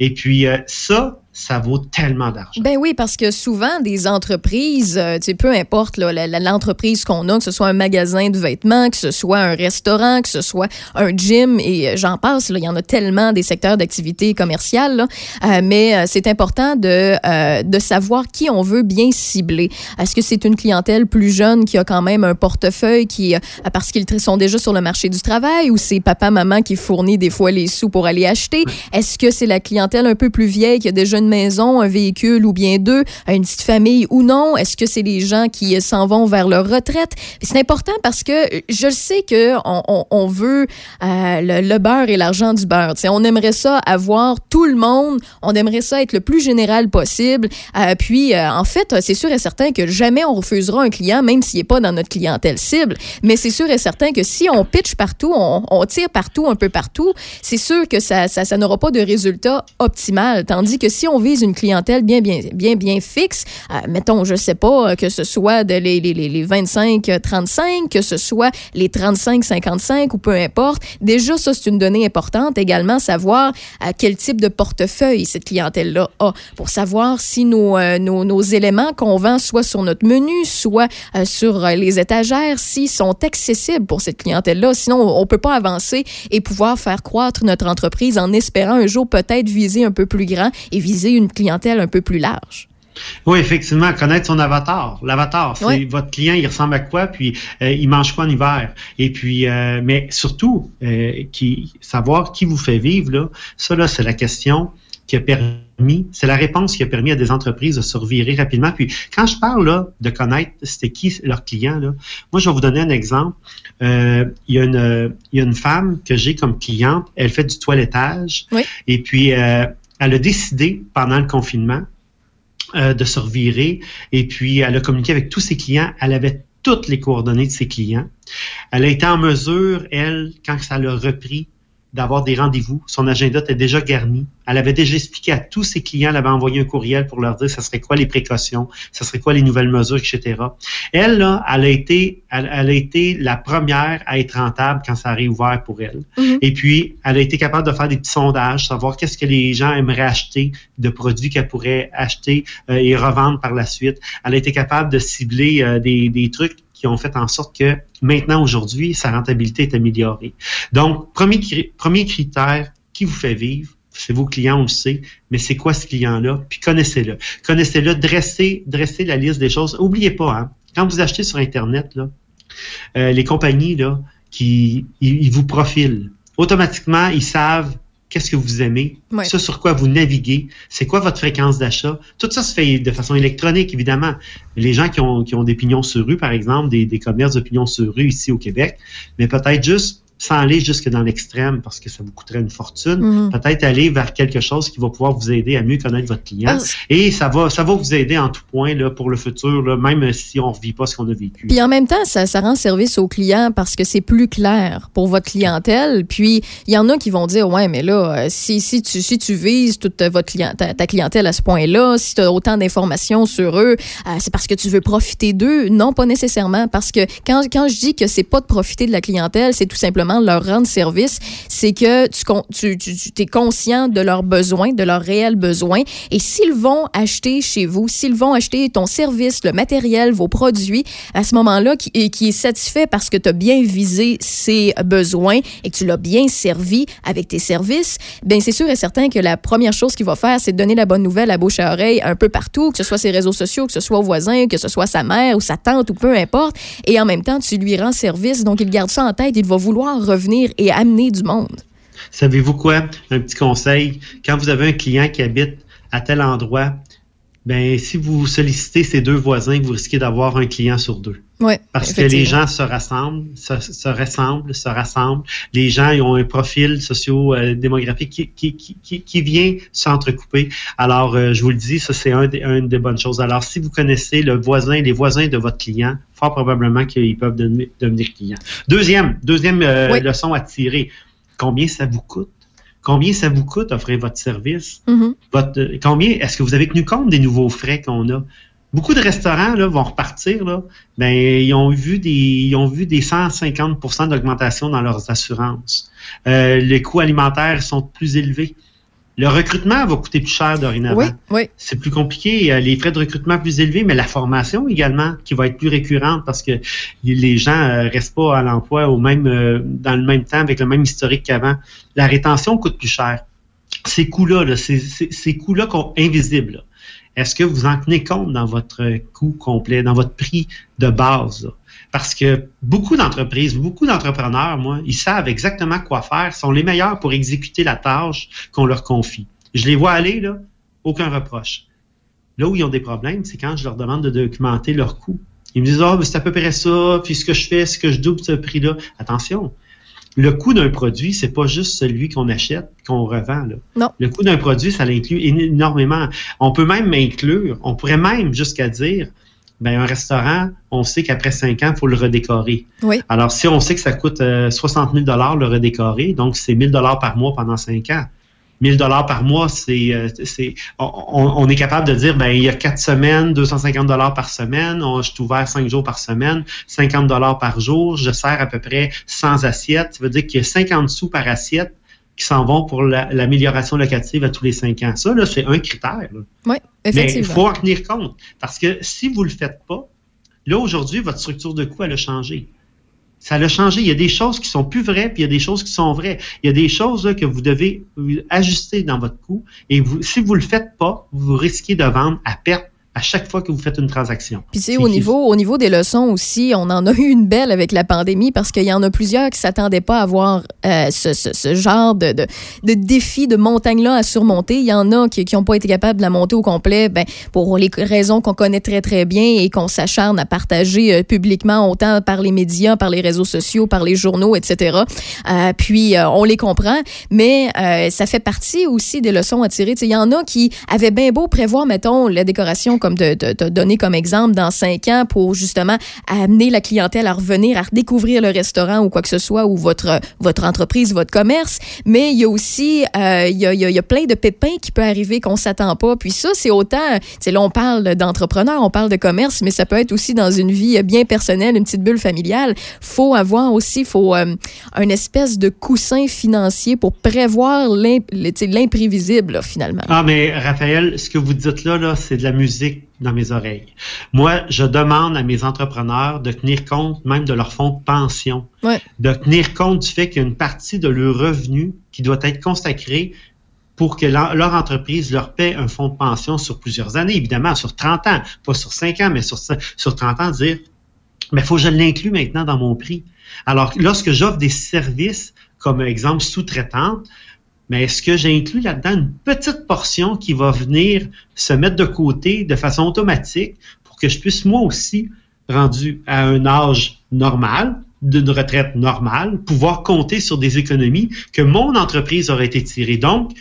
Et puis euh, ça, ça vaut tellement d'argent.
Ben oui, parce que souvent, des entreprises, euh, tu sais, peu importe l'entreprise qu'on a, que ce soit un magasin de vêtements, que ce soit un restaurant, que ce soit un gym, et euh, j'en passe, il y en a tellement des secteurs d'activité commerciale, euh, mais c'est important de, de savoir qui on veut bien cibler. Est-ce que c'est une clientèle plus jeune qui a quand même un portefeuille qui, parce qu'ils sont déjà sur le marché du travail, ou c'est papa, maman qui fournit des fois les sous pour aller acheter? Est-ce que c'est la clientèle un peu plus vieille qui a déjà une maison, un véhicule ou bien deux, une petite famille ou non? Est-ce que c'est les gens qui s'en vont vers leur retraite? C'est important parce que je sais que on, veut euh, le, beurre et l'argent du beurre. On aimerait ça avoir tout le monde. On aimerait ça être le plus général possible. Euh, puis, euh, en fait, c'est sûr et certain que jamais on refusera un client, même s'il n'est pas dans notre clientèle cible. Mais c'est sûr et certain que si on pitch partout, on, tire partout, un peu partout, c'est sûr que ça, ça n'aura pas de résultat optimal. Tandis que si on vise une clientèle bien, bien, bien, bien fixe, euh, mettons, je sais pas, que ce soit de les, les, les 25-35, que ce soit les 35-55 ou peu importe, déjà, ça, c'est une donnée importante. Également, savoir euh, quel type de portefeuille cette clientèle-là a pour savoir si nos, euh, nos, nos, éléments qu'on vend soit sur notre menu, soit sur les étagères, s'ils sont accessibles pour cette clientèle-là. Sinon, on peut pas avancer et pouvoir faire croître notre entreprise en espérant un jour peut-être viser un peu plus grand et viser une clientèle un peu plus large.
Oui, effectivement, connaître son avatar. L'avatar, c'est votre client, il ressemble à quoi, puis euh, il mange quoi en hiver? Et puis, euh, mais surtout, euh, qui, savoir qui vous fait vivre, là, ça, là, c'est la question qui a permis, c'est la réponse qui a permis à des entreprises de se revirer rapidement. Puis, quand je parle là, de connaître c'était qui leur client, là, moi, je vais vous donner un exemple. il, y a une, il y a une femme que j'ai comme cliente, elle fait du toilettage. Et puis, elle a décidé pendant le confinement euh, de se revirer et puis elle a communiqué avec tous ses clients. Elle avait toutes les coordonnées de ses clients. Elle a été en mesure, elle, quand ça l'a repris, d'avoir des rendez-vous. Son agenda était déjà garni. Elle avait déjà expliqué à tous ses clients, elle avait envoyé un courriel pour leur dire ça serait quoi les précautions, ça serait quoi les nouvelles mesures, etc. Elle, là, elle a été, elle, a été la première à être rentable quand ça a réouvert pour elle. Mm-hmm. Et puis, elle a été capable de faire des petits sondages, savoir qu'est-ce que les gens aimeraient acheter de produits qu'elle pourrait acheter euh, et revendre par la suite. Elle a été capable de cibler euh, des, des trucs qui ont fait en sorte que maintenant, aujourd'hui, sa rentabilité est améliorée. Donc, premier, premier critère qui vous fait vivre, c'est vos clients, on le sait, mais c'est quoi ce client-là? Puis connaissez-le. Connaissez-le, dressez, dressez la liste des choses. Oubliez pas, hein, quand vous achetez sur Internet, là, euh, les compagnies là, qui ils vous profilent, automatiquement, ils savent qu'est-ce que vous aimez, ce sur quoi vous naviguez, c'est quoi votre fréquence d'achat. Tout ça se fait de façon électronique, évidemment. Les gens qui ont, qui ont des pignons sur rue, par exemple, des, des commerces de pignons sur rue ici au Québec, mais peut-être juste sans aller jusque dans l'extrême parce que ça vous coûterait une fortune, mhm. peut-être aller vers quelque chose qui va pouvoir vous aider à mieux connaître votre client. Et ça va, ça va vous aider en tout point là, pour le futur, là, même si on ne vit pas ce qu'on a vécu.
Puis en même temps, ça, ça rend service au client parce que c'est plus clair pour votre clientèle. Puis il y en a qui vont dire, ouais, mais là, euh, si, si, tu, si tu vises toute votre client, ta, clientèle à ce point-là, si tu as autant d'informations sur eux, euh, c'est parce que tu veux profiter d'eux. Non, pas nécessairement. Parce que quand, quand je dis que c'est pas de profiter de la clientèle, c'est tout simplement leur rendre service, c'est que tu, es conscient de leurs besoins, de leurs réels besoins. Et s'ils vont acheter chez vous, s'ils vont acheter ton service, le matériel, vos produits, à ce moment-là, qui, qui est satisfait parce que tu as bien visé ses besoins et que tu l'as bien servi avec tes services, bien, c'est sûr et certain que la première chose qu'il va faire, c'est de donner la bonne nouvelle à bouche à oreille un peu partout, que ce soit ses réseaux sociaux, que ce soit au voisin, que ce soit sa mère ou sa tante ou peu importe. Et en même temps, tu lui rends service. Donc, il garde ça en tête. Il va vouloir revenir et amener du monde.
Savez-vous quoi? Un petit conseil. Quand vous avez un client qui habite à tel endroit, ben, si vous sollicitez ces deux voisins, vous risquez d'avoir un client sur deux.
Ouais,
Parce que les gens se rassemblent, se, se ressemblent, se rassemblent. Les gens ils ont un profil socio-démographique qui, qui, qui, qui vient s'entrecouper. Alors, euh, je vous le dis, ça, c'est un des, une des bonnes choses. Alors, si vous connaissez le voisin, les voisins de votre client, fort probablement qu'ils peuvent devenir, devenir clients. Deuxième, deuxième euh,
Oui.
leçon à tirer. Combien ça vous coûte? Combien ça vous coûte offrir votre service?
Mhm.
Votre, euh, combien est-ce que vous avez tenu compte des nouveaux frais qu'on a? Beaucoup de restaurants là, vont repartir, là, ben, ils ont vu des, ils ont vu des 150% d'augmentation dans leurs assurances. Euh, les coûts alimentaires sont plus élevés. Le recrutement va coûter plus cher dorénavant.
Oui, oui.
C'est plus compliqué. euh, Les frais de recrutement plus élevés, mais la formation également qui va être plus récurrente parce que les gens euh, restent pas à l'emploi au même euh, dans le même temps avec le même historique qu'avant. La rétention coûte plus cher. Ces coûts-là, là, ces, ces- ces coûts-là qu'on- invisibles, là, est-ce que vous en tenez compte dans votre coût complet, dans votre prix de base? Parce que beaucoup d'entreprises, beaucoup d'entrepreneurs, moi, ils savent exactement quoi faire, sont les meilleurs pour exécuter la tâche qu'on leur confie. Je les vois aller, là, aucun reproche. Là où ils ont des problèmes, c'est quand je leur demande de documenter leurs coûts. Ils me disent, ah, ben, c'est à peu près ça, puis ce que je fais, c'est que je double ce prix-là. Attention, le coût d'un produit, c'est pas juste celui qu'on achète, qu'on revend. Là.
Non.
Le coût d'un produit, ça l'inclut énormément. On peut même inclure, on pourrait même jusqu'à dire, ben, un restaurant, on sait qu'après cinq ans, il faut le redécorer.
Oui.
Alors, si on sait que ça coûte euh, 60 000 le redécorer, donc c'est 1000 par mois pendant cinq ans. 1000 dollars par mois, c'est, euh, c'est, on, est capable de dire, ben il y a quatre semaines, 250 dollars par semaine, on, je suis ouvert cinq jours par semaine, 50 dollars par jour, je sers à peu près 100 assiettes. Ça veut dire qu'il y a 50 sous par assiette qui s'en vont pour la- l'amélioration locative à tous les cinq ans. Ça, là, c'est un critère. là.
Oui,
Mais il
effectivement.
faut en tenir compte. Parce que si vous ne le faites pas, là, aujourd'hui, votre structure de coût, elle a changé. Ça a changé. Il y a des choses qui sont plus vraies, puis il y a des choses qui sont vraies. Il y a des choses que vous devez euh, ajuster dans votre coût. Et si vous ne le faites pas, vous risquez de vendre à perte à chaque fois que vous faites une transaction.
Puis tu sais, au niveau, au niveau des leçons aussi, on en a eu une belle avec la pandémie parce qu'il y en a plusieurs qui s'attendaient pas à avoir euh, ce, ce- ce genre de, de, de défi, de montagne-là à surmonter. Il y en a qui n'ont pas été capables de la monter au complet ben, pour les raisons qu'on connaît très, très bien et qu'on s'acharne à partager euh, publiquement autant par les médias, par les réseaux sociaux, par les journaux, etc. Euh, puis, on les comprend, mais ça fait partie aussi des leçons à tirer. Tu sais, Il y en a qui avaient bien beau prévoir, mettons, la décoration comme de, de donner comme exemple dans cinq ans pour justement amener la clientèle à revenir, à redécouvrir le restaurant ou quoi que ce soit, ou votre, votre entreprise, votre commerce. Mais il y a aussi, euh, il, y a, il y a- plein de pépins qui peuvent arriver qu'on s'attend pas. Puis ça, c'est autant, là, on parle d'entrepreneur, on parle de commerce, mais ça peut être aussi dans une vie bien personnelle, une petite bulle familiale. Faut avoir aussi, faut euh, un espèce de coussin financier pour prévoir l'imprévisible, finalement.
Ah, mais Raphaël, ce que vous dites là, là c'est de la musique dans mes oreilles. Moi, je demande à mes entrepreneurs de tenir compte même de leur fonds de pension,
Ouais.
de tenir compte du fait qu'il y a une partie de leur revenu qui doit être consacrée pour que leur, leur entreprise leur paie un fonds de pension sur plusieurs années, évidemment, sur 30 ans, pas sur 5 ans, mais sur, sur 30 ans, dire, mais il faut que je l'inclue maintenant dans mon prix. Alors, lorsque j'offre des services, comme exemple sous-traitante, mais est-ce que j'inclus là-dedans une petite portion qui va venir se mettre de côté de façon automatique pour que je puisse moi aussi, rendu à un âge normal, d'une retraite normale, pouvoir compter sur des économies que mon entreprise aurait été tirée? Donc,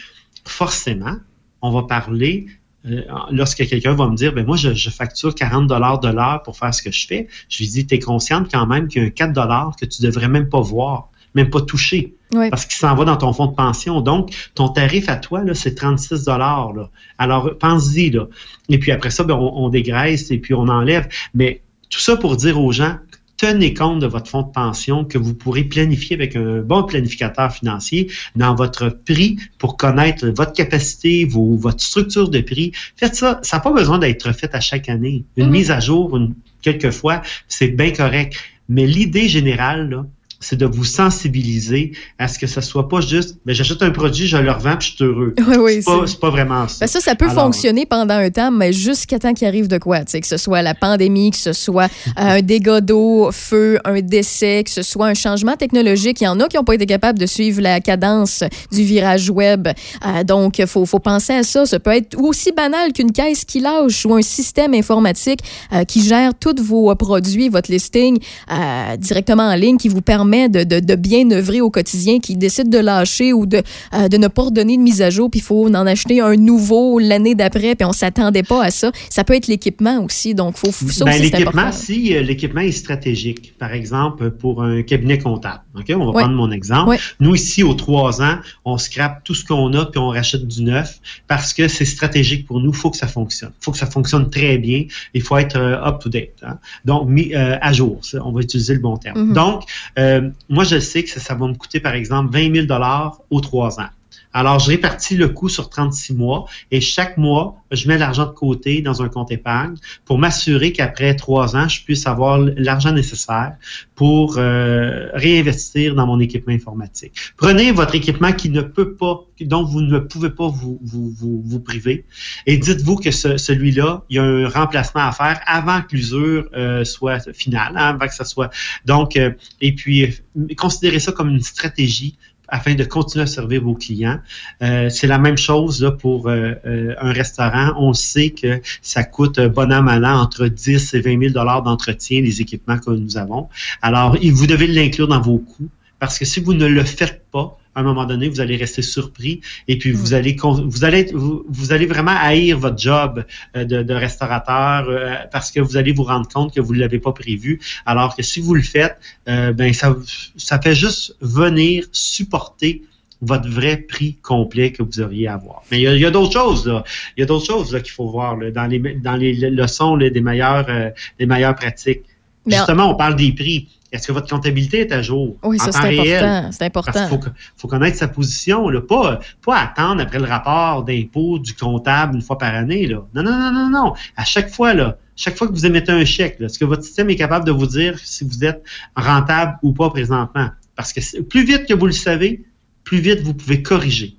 forcément, on va parler euh, lorsque quelqu'un va me dire, ben moi, je, facture 40 dollars de l'heure pour faire ce que je fais, je lui dis, tu es consciente quand même qu'il y a un 4 dollars que tu devrais même pas voir, même pas toucher,
Oui.
parce qu'il s'en va dans ton fonds de pension. Donc, ton tarif à toi, là, c'est 36 dollars. là. Alors, pense-y. Là. Et puis après ça, ben, on, on dégraisse et puis on enlève. Mais tout ça pour dire aux gens, tenez compte de votre fonds de pension que vous pourrez planifier avec un bon planificateur financier dans votre prix pour connaître votre capacité, vos, votre structure de prix. Faites ça. Ça n'a pas besoin d'être fait à chaque année. Une mise à jour, une, quelquefois, c'est bien correct. Mais l'idée générale, là, c'est de vous sensibiliser à ce que ça soit pas juste, mais j'achète un produit, je le revends, puis je suis heureux.
Oui, oui,
c'est pas, c'est pas vraiment ça.
Ben ça, ça peut
Alors,
fonctionner pendant un temps, mais jusqu'à temps qu'il arrive de quoi? Que ce soit la pandémie, que ce soit euh, un dégât d'eau, feu, un décès, que ce soit un changement technologique. Il y en a qui n'ont pas été capables de suivre la cadence du virage web. Euh, donc, il faut, faut penser à ça. Ça peut être aussi banal qu'une caisse qui lâche ou un système informatique euh, qui gère tous vos produits, votre listing euh, directement en ligne, qui vous permet de, de, de bien œuvrer au quotidien, qui décide de lâcher ou de, euh, de ne pas redonner de mise à jour, puis il faut en acheter un nouveau l'année d'après, puis on s'attendait pas à ça. Ça peut être l'équipement aussi, donc faut, ça
Ben, l'équipement, si euh, l'équipement est stratégique, par exemple, pour un cabinet comptable. OK? On va
Ouais.
prendre mon exemple.
Ouais.
Nous, ici, aux trois ans, on scrape tout ce qu'on a puis on rachète du neuf parce que c'est stratégique pour nous. Il faut que ça fonctionne. Il faut que ça fonctionne très bien. Il faut être euh, up-to-date. hein? Donc, mis à jour. Ça, On va utiliser le bon terme.
Mhm.
Donc, euh, moi, je sais que ça, ça va me coûter, par exemple, 20 000 aux trois ans. Alors, je répartis le coût sur 36 mois et chaque mois, je mets l'argent de côté dans un compte épargne pour m'assurer qu'après trois ans, je puisse avoir l'argent nécessaire pour euh, réinvestir dans mon équipement informatique. Prenez votre équipement qui ne peut pas, dont vous ne pouvez pas vous, vous, vous, vous priver et dites-vous que ce- celui-là, il y a un remplacement à faire avant que l'usure euh, soit finale, hein, avant que ça soit. Donc, euh, et puis, considérez ça comme une stratégie afin de continuer à servir vos clients. Euh, c'est la même chose pour euh, euh, un restaurant. On sait que ça coûte bon an, mal entre 10 et 20 000 dollars d'entretien, les équipements que nous avons. Alors, vous devez l'inclure dans vos coûts parce que si vous ne le faites pas, à un moment donné, vous allez rester surpris et puis vous allez con- vous allez vous, vous allez vraiment haïr votre job euh, de, de restaurateur euh, parce que vous allez vous rendre compte que vous ne l'avez pas prévu. Alors que si vous le faites, euh, ben ça ça fait juste venir supporter votre vrai prix complet que vous auriez à avoir. Mais il y a, d'autres choses là. Il y a d'autres choses là qu'il faut voir là, dans les dans les leçons là, des meilleures euh, des meilleures pratiques.
Mais
Justement, on parle des prix. Est-ce que votre comptabilité est à jour?
Oui, ça, c'est important. C'est important.
Parce qu'il faut, connaître sa position, là. Pas, pas attendre après le rapport d'impôt du comptable une fois par année. Là. Non, non, non, non, non. À chaque fois, là, chaque fois que vous émettez un chèque, est-ce que votre système est capable de vous dire si vous êtes rentable ou pas présentement? Parce que plus vite que vous le savez, plus vite vous pouvez corriger.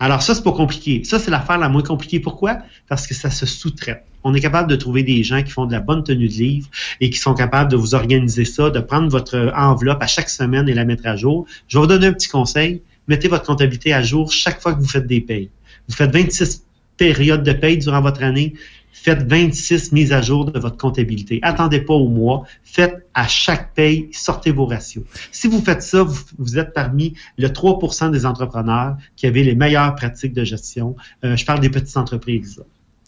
Alors ça, c'est pas compliqué. Ça, c'est l'affaire la moins compliquée. Pourquoi? Parce que ça se sous-traite. On est capable de trouver des gens qui font de la bonne tenue de livre et qui sont capables de vous organiser ça, de prendre votre enveloppe à chaque semaine et la mettre à jour. Je vais vous donner un petit conseil. Mettez votre comptabilité à jour chaque fois que vous faites des payes. Vous faites 26 périodes de paye durant votre année. Faites 26 mises à jour de votre comptabilité. Attendez pas au mois. Faites à chaque paye, sortez vos ratios. Si vous faites ça, vous, êtes parmi le 3% des entrepreneurs qui avaient les meilleures pratiques de gestion. Euh, je parle des petites entreprises.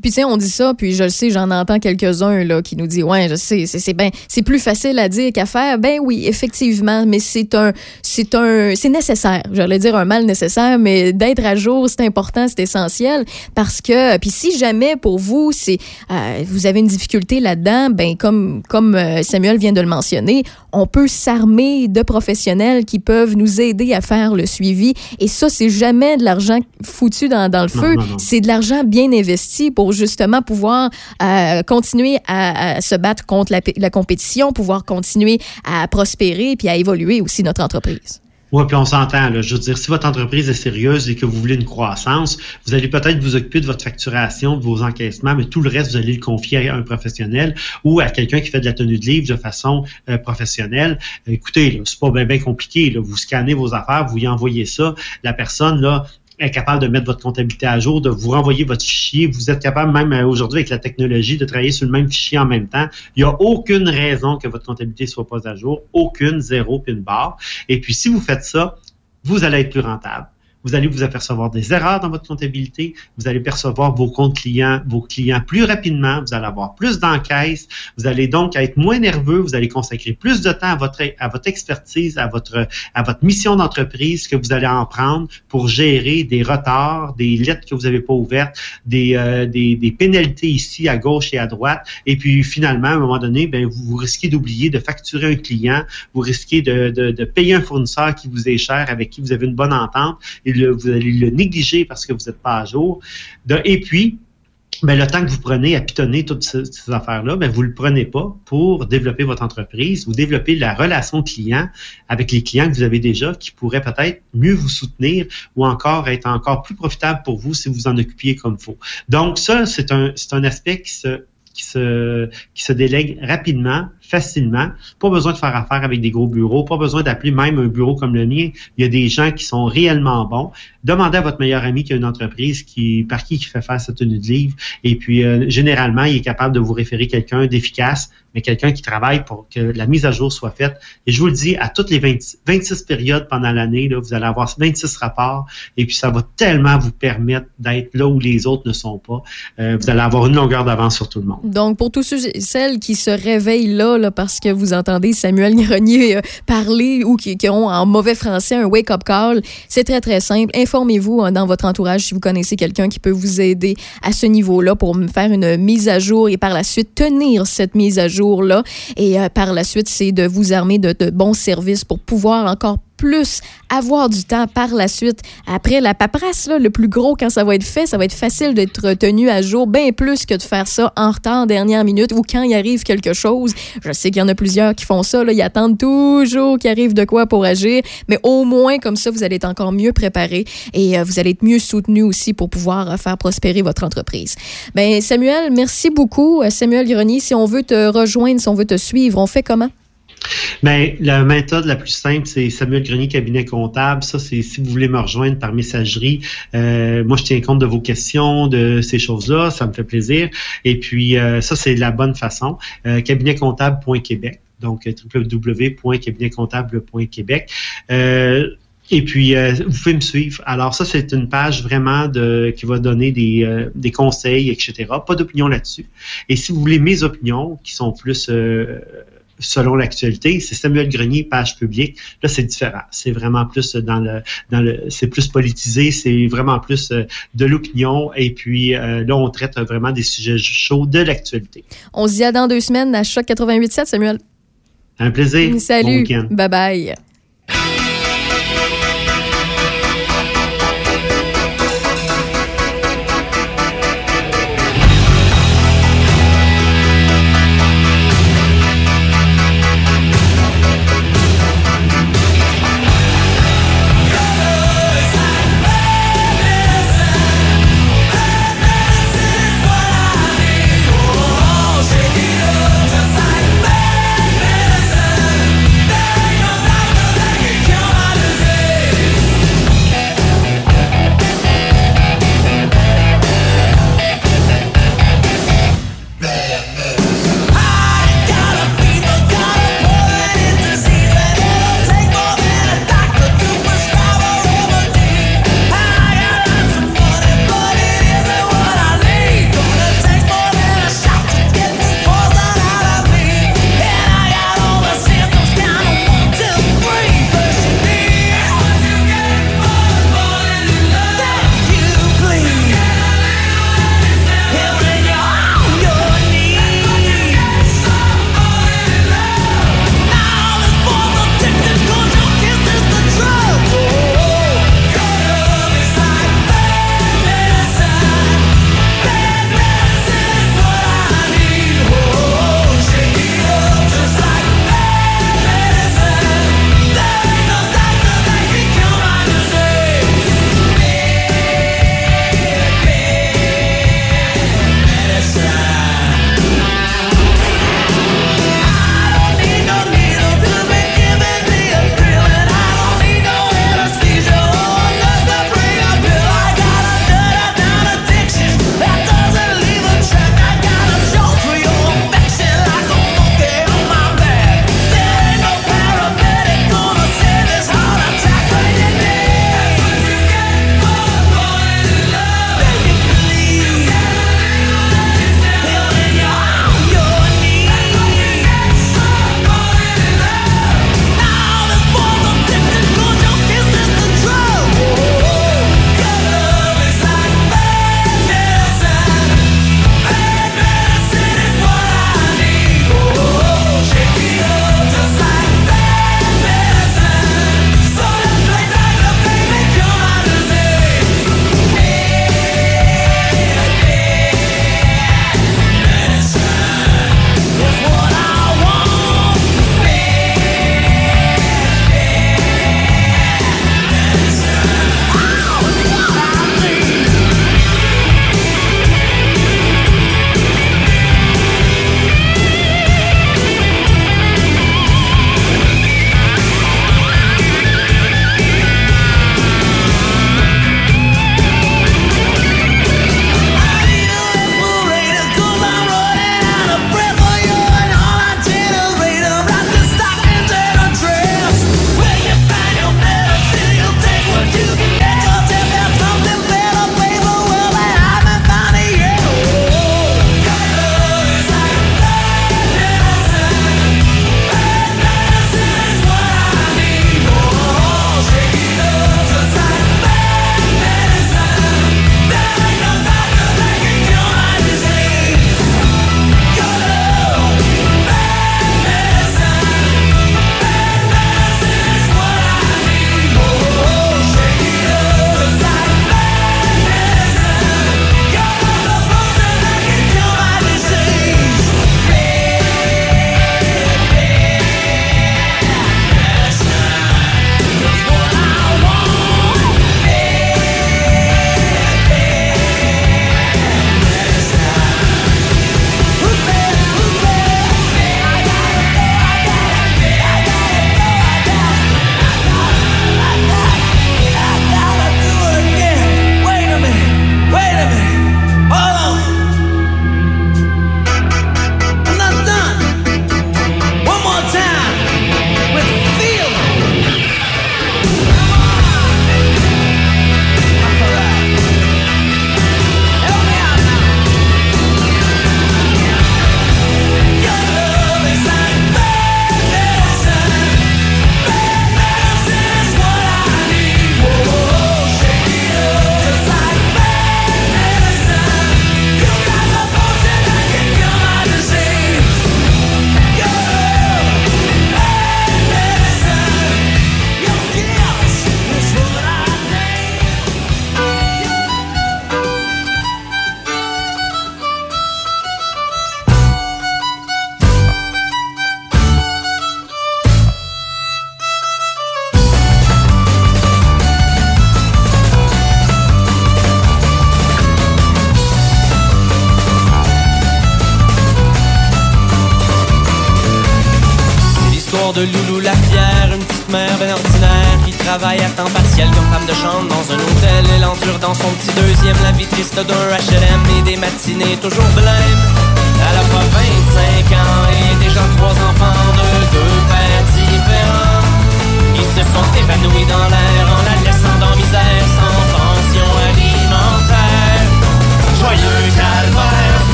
Puis tu sais, on dit ça, puis je le sais, j'en entends quelques-uns là qui nous disent ouais, je sais, c'est c'est ben, c'est plus facile à dire qu'à faire. Ben oui, effectivement, mais c'est un, c'est un, c'est nécessaire. J'allais dire un mal nécessaire, mais d'être à jour, c'est important, c'est essentiel parce que puis si jamais pour vous c'est, euh, vous avez une difficulté là-dedans, ben comme comme euh, Samuel vient de le mentionner, on peut s'armer de professionnels qui peuvent nous aider à faire le suivi. Et ça, c'est jamais de l'argent foutu dans, dans le
Non,
feu.
non, non.
C'est de l'argent bien investi pour justement pouvoir euh, continuer à, se battre contre la, compétition, pouvoir continuer à prospérer puis à évoluer aussi notre entreprise.
Oui, puis on s'entend. là. Je veux dire, si votre entreprise est sérieuse et que vous voulez une croissance, vous allez peut-être vous occuper de votre facturation, de vos encaissements, mais tout le reste, vous allez le confier à un professionnel ou à quelqu'un qui fait de la tenue de livre de façon euh, professionnelle. Écoutez, c'est pas bien compliqué. Vous scannez vos affaires, vous y envoyez ça. La personne, là, est capable de mettre votre comptabilité à jour, de vous renvoyer votre fichier. Vous êtes capable même euh, aujourd'hui avec la technologie de travailler sur le même fichier en même temps. Il n'y a aucune raison que votre comptabilité soit pas à jour. Aucune, zéro, puis une barre. Et puis si vous faites ça, vous allez être plus rentable. Vous allez vous apercevoir des erreurs dans votre comptabilité. Vous allez percevoir vos comptes clients, vos clients plus rapidement. Vous allez avoir plus d'encaisses. Vous allez donc être moins nerveux. Vous allez consacrer plus de temps à votre, à votre expertise, à votre, à votre mission d'entreprise que vous allez en prendre pour gérer des retards, des lettres que vous n'avez pas ouvertes, des, euh, des, des pénalités ici à gauche et à droite. Et puis finalement, à un moment donné, ben, vous, vous risquez d'oublier de facturer un client. Vous risquez de, de, de payer un fournisseur qui vous est cher, avec qui vous avez une bonne entente le- vous allez le négliger parce que vous n'êtes pas à jour. Et puis, ben, le temps que vous prenez à pitonner toutes ces, affaires-là, ben, vous le prenez pas pour développer votre entreprise ou développer la relation client avec les clients que vous avez déjà qui pourraient peut-être mieux vous soutenir ou encore être encore plus profitable pour vous si vous en occupiez comme il faut. Donc, ça, c'est un, c'est un aspect qui se, qui se, qui se délègue rapidement facilement. Pas besoin de faire affaire avec des gros bureaux, pas besoin d'appeler même un bureau comme le mien. Il y a des gens qui sont réellement bons. Demandez à votre meilleur ami qui a une entreprise qui, par qui qui fait faire cette tenue de livre. Et puis, euh, généralement, il est capable de vous référer quelqu'un d'efficace, mais quelqu'un qui travaille pour que la mise à jour soit faite. Et je vous le dis, à toutes les 20, 26 périodes pendant l'année, là, vous allez avoir 26 rapports. Et puis, ça va tellement vous permettre d'être là où les autres ne sont pas. Euh, vous allez avoir une longueur d'avance sur tout le monde.
Donc, pour tous ceux et celles qui se réveillent là, parce que vous entendez Samuel Grenier euh, parler ou qui, ont en mauvais français un wake-up call, c'est très, très simple. Informez-vous hein, dans votre entourage si vous connaissez quelqu'un qui peut vous aider à ce niveau-là pour faire une mise à jour et par la suite tenir cette mise à jour-là. Et euh, par la suite, c'est de vous armer de, de bons services pour pouvoir encore plus avoir du temps par la suite. Après la paperasse, là, le plus gros, quand ça va être fait, ça va être facile d'être tenu à jour, bien plus que de faire ça en retard, dernière minute, ou quand il arrive quelque chose. Je sais qu'il y en a plusieurs qui font ça, là, ils attendent toujours qu'il arrive de quoi pour agir, mais au moins, comme ça, vous allez être encore mieux préparé et euh, vous allez être mieux soutenu aussi pour pouvoir euh, faire prospérer votre entreprise. Ben Samuel, merci beaucoup. Euh, Samuel Grenier, si on veut te rejoindre, si on veut te suivre, on fait comment?
Bien, la méthode la plus simple, c'est Samuel Grenier, cabinet comptable. Ça, c'est si vous voulez me rejoindre par messagerie. Euh, moi, je tiens compte de vos questions, de ces choses-là. Ça me fait plaisir. Et puis, euh, ça, c'est la bonne façon. Euh, cabinetcomptable.québec. Donc, www.cabinetcomptable.québec. Euh, et puis, euh, vous pouvez me suivre. Alors, ça, c'est une page vraiment de, qui va donner des, euh, des conseils, etc. Pas d'opinion là-dessus. Et si vous voulez mes opinions, qui sont plus euh, selon l'actualité, c'est Samuel Grenier, page publique. Là, c'est différent. C'est vraiment plus dans le, dans le, c'est plus politisé, c'est vraiment plus euh, de l'opinion. Et puis euh, là, on traite vraiment des sujets chauds de l'actualité.
On se dit à dans deux semaines à Choc 88.7, Samuel.
Un plaisir.
Salut.
Bon
bye bye.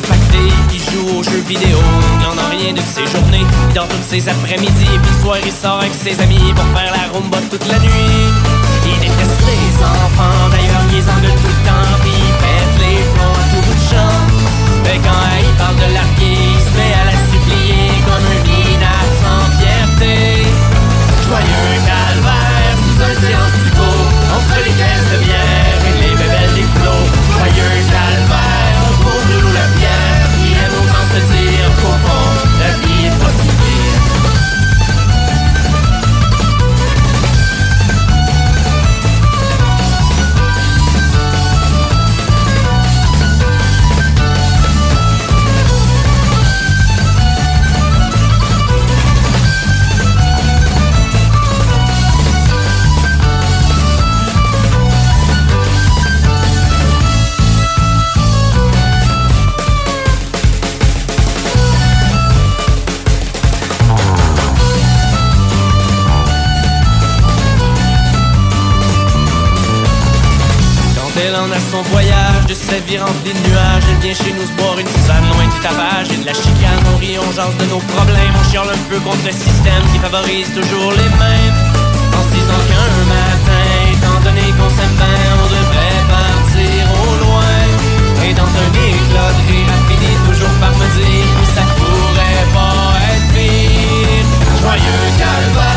Pacté qui joue aux jeux vidéo. Il n'en a rien de ses journées, il dort toutes ses après-midi puis soir il sort avec ses amis pour faire la rumba toute la nuit. Il déteste les enfants, d'ailleurs ils engueulent tout le temps, puis il pète les plombs à tout bout de champ. Mais quand il parle de larguer, vie remplie de nuages, elle vient chez nous se boire une tisane loin du tapage et de la chicane. On rit, on jase de nos problèmes, on chiale un peu contre le système qui favorise toujours les mêmes. En se disant qu'un matin, étant donné qu'on s'aime bien, on devrait partir au loin. Et dans un éclat de rire, elle finit toujours par me dire ça pourrait pas être pire. Joyeux calvaire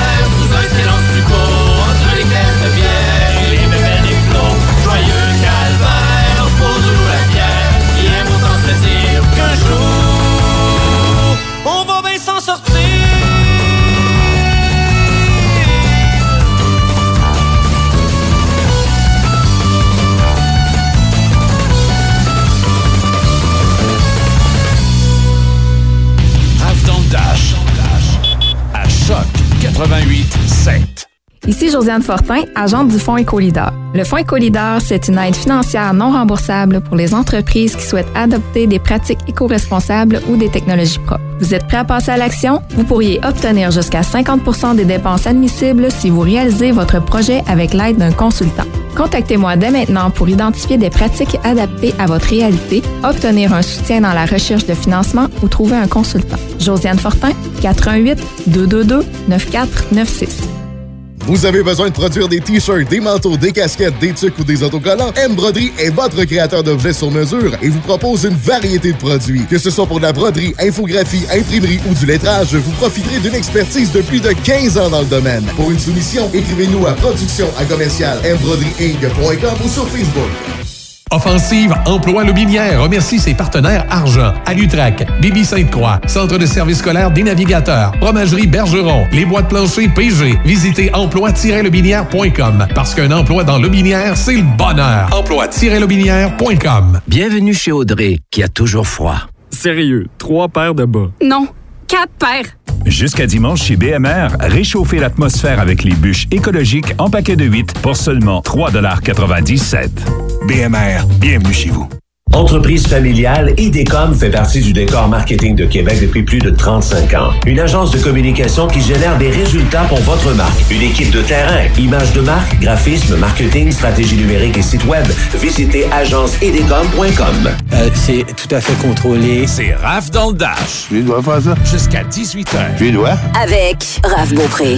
88 7.
Ici Josiane Fortin, agente du Fonds Écolidar. Le Fonds Écolidar, c'est une aide financière non remboursable pour les entreprises qui souhaitent adopter des pratiques éco-responsables ou des technologies propres. Vous êtes prêt à passer à l'action? Vous pourriez obtenir jusqu'à 50% des dépenses admissibles si vous réalisez votre projet avec l'aide d'un consultant. Contactez-moi dès maintenant pour identifier des pratiques adaptées à votre réalité, obtenir un soutien dans la recherche de financement ou trouver un consultant. Josiane Fortin, 88 222 9496.
Vous avez besoin de produire des t-shirts, des manteaux, des casquettes, des tucs ou des autocollants? M Broderie est votre créateur d'objets sur mesure et vous propose une variété de produits. Que ce soit pour de la broderie, infographie, imprimerie ou du lettrage, vous profiterez d'une expertise de plus de 15 ans dans le domaine. Pour une soumission, écrivez-nous à production à commercial ou sur Facebook.
Offensive Emploi Lobinière remercie ses partenaires Argent, Alutrac, Bibi Sainte-Croix, Centre de services scolaires des navigateurs, Fromagerie Bergeron, Les Bois de plancher PG. Visitez emploi-lobinière.com parce qu'un emploi dans Lobinière, c'est le bonheur. Emploi-lobinière.com.
Bienvenue chez Audrey, qui a toujours froid.
Sérieux, trois paires de bas.
Non, quatre paires.
Jusqu'à dimanche chez BMR, réchauffez l'atmosphère avec les bûches écologiques en paquet de 8 pour seulement 3,97
BMR, bienvenue chez vous.
Entreprise familiale, IDECOM fait partie du décor marketing de Québec depuis plus de 35 ans. Une agence de communication qui génère des résultats pour votre marque. Une équipe de terrain, images de marque, graphisme, marketing, stratégie numérique et site web. Visitez agenceidecom.com.
Euh, c'est tout à fait contrôlé.
C'est Raph dans le Dash.
Tu dois faire ça?
Jusqu'à 18h.
Tu dois?
Avec Raph Beaupré.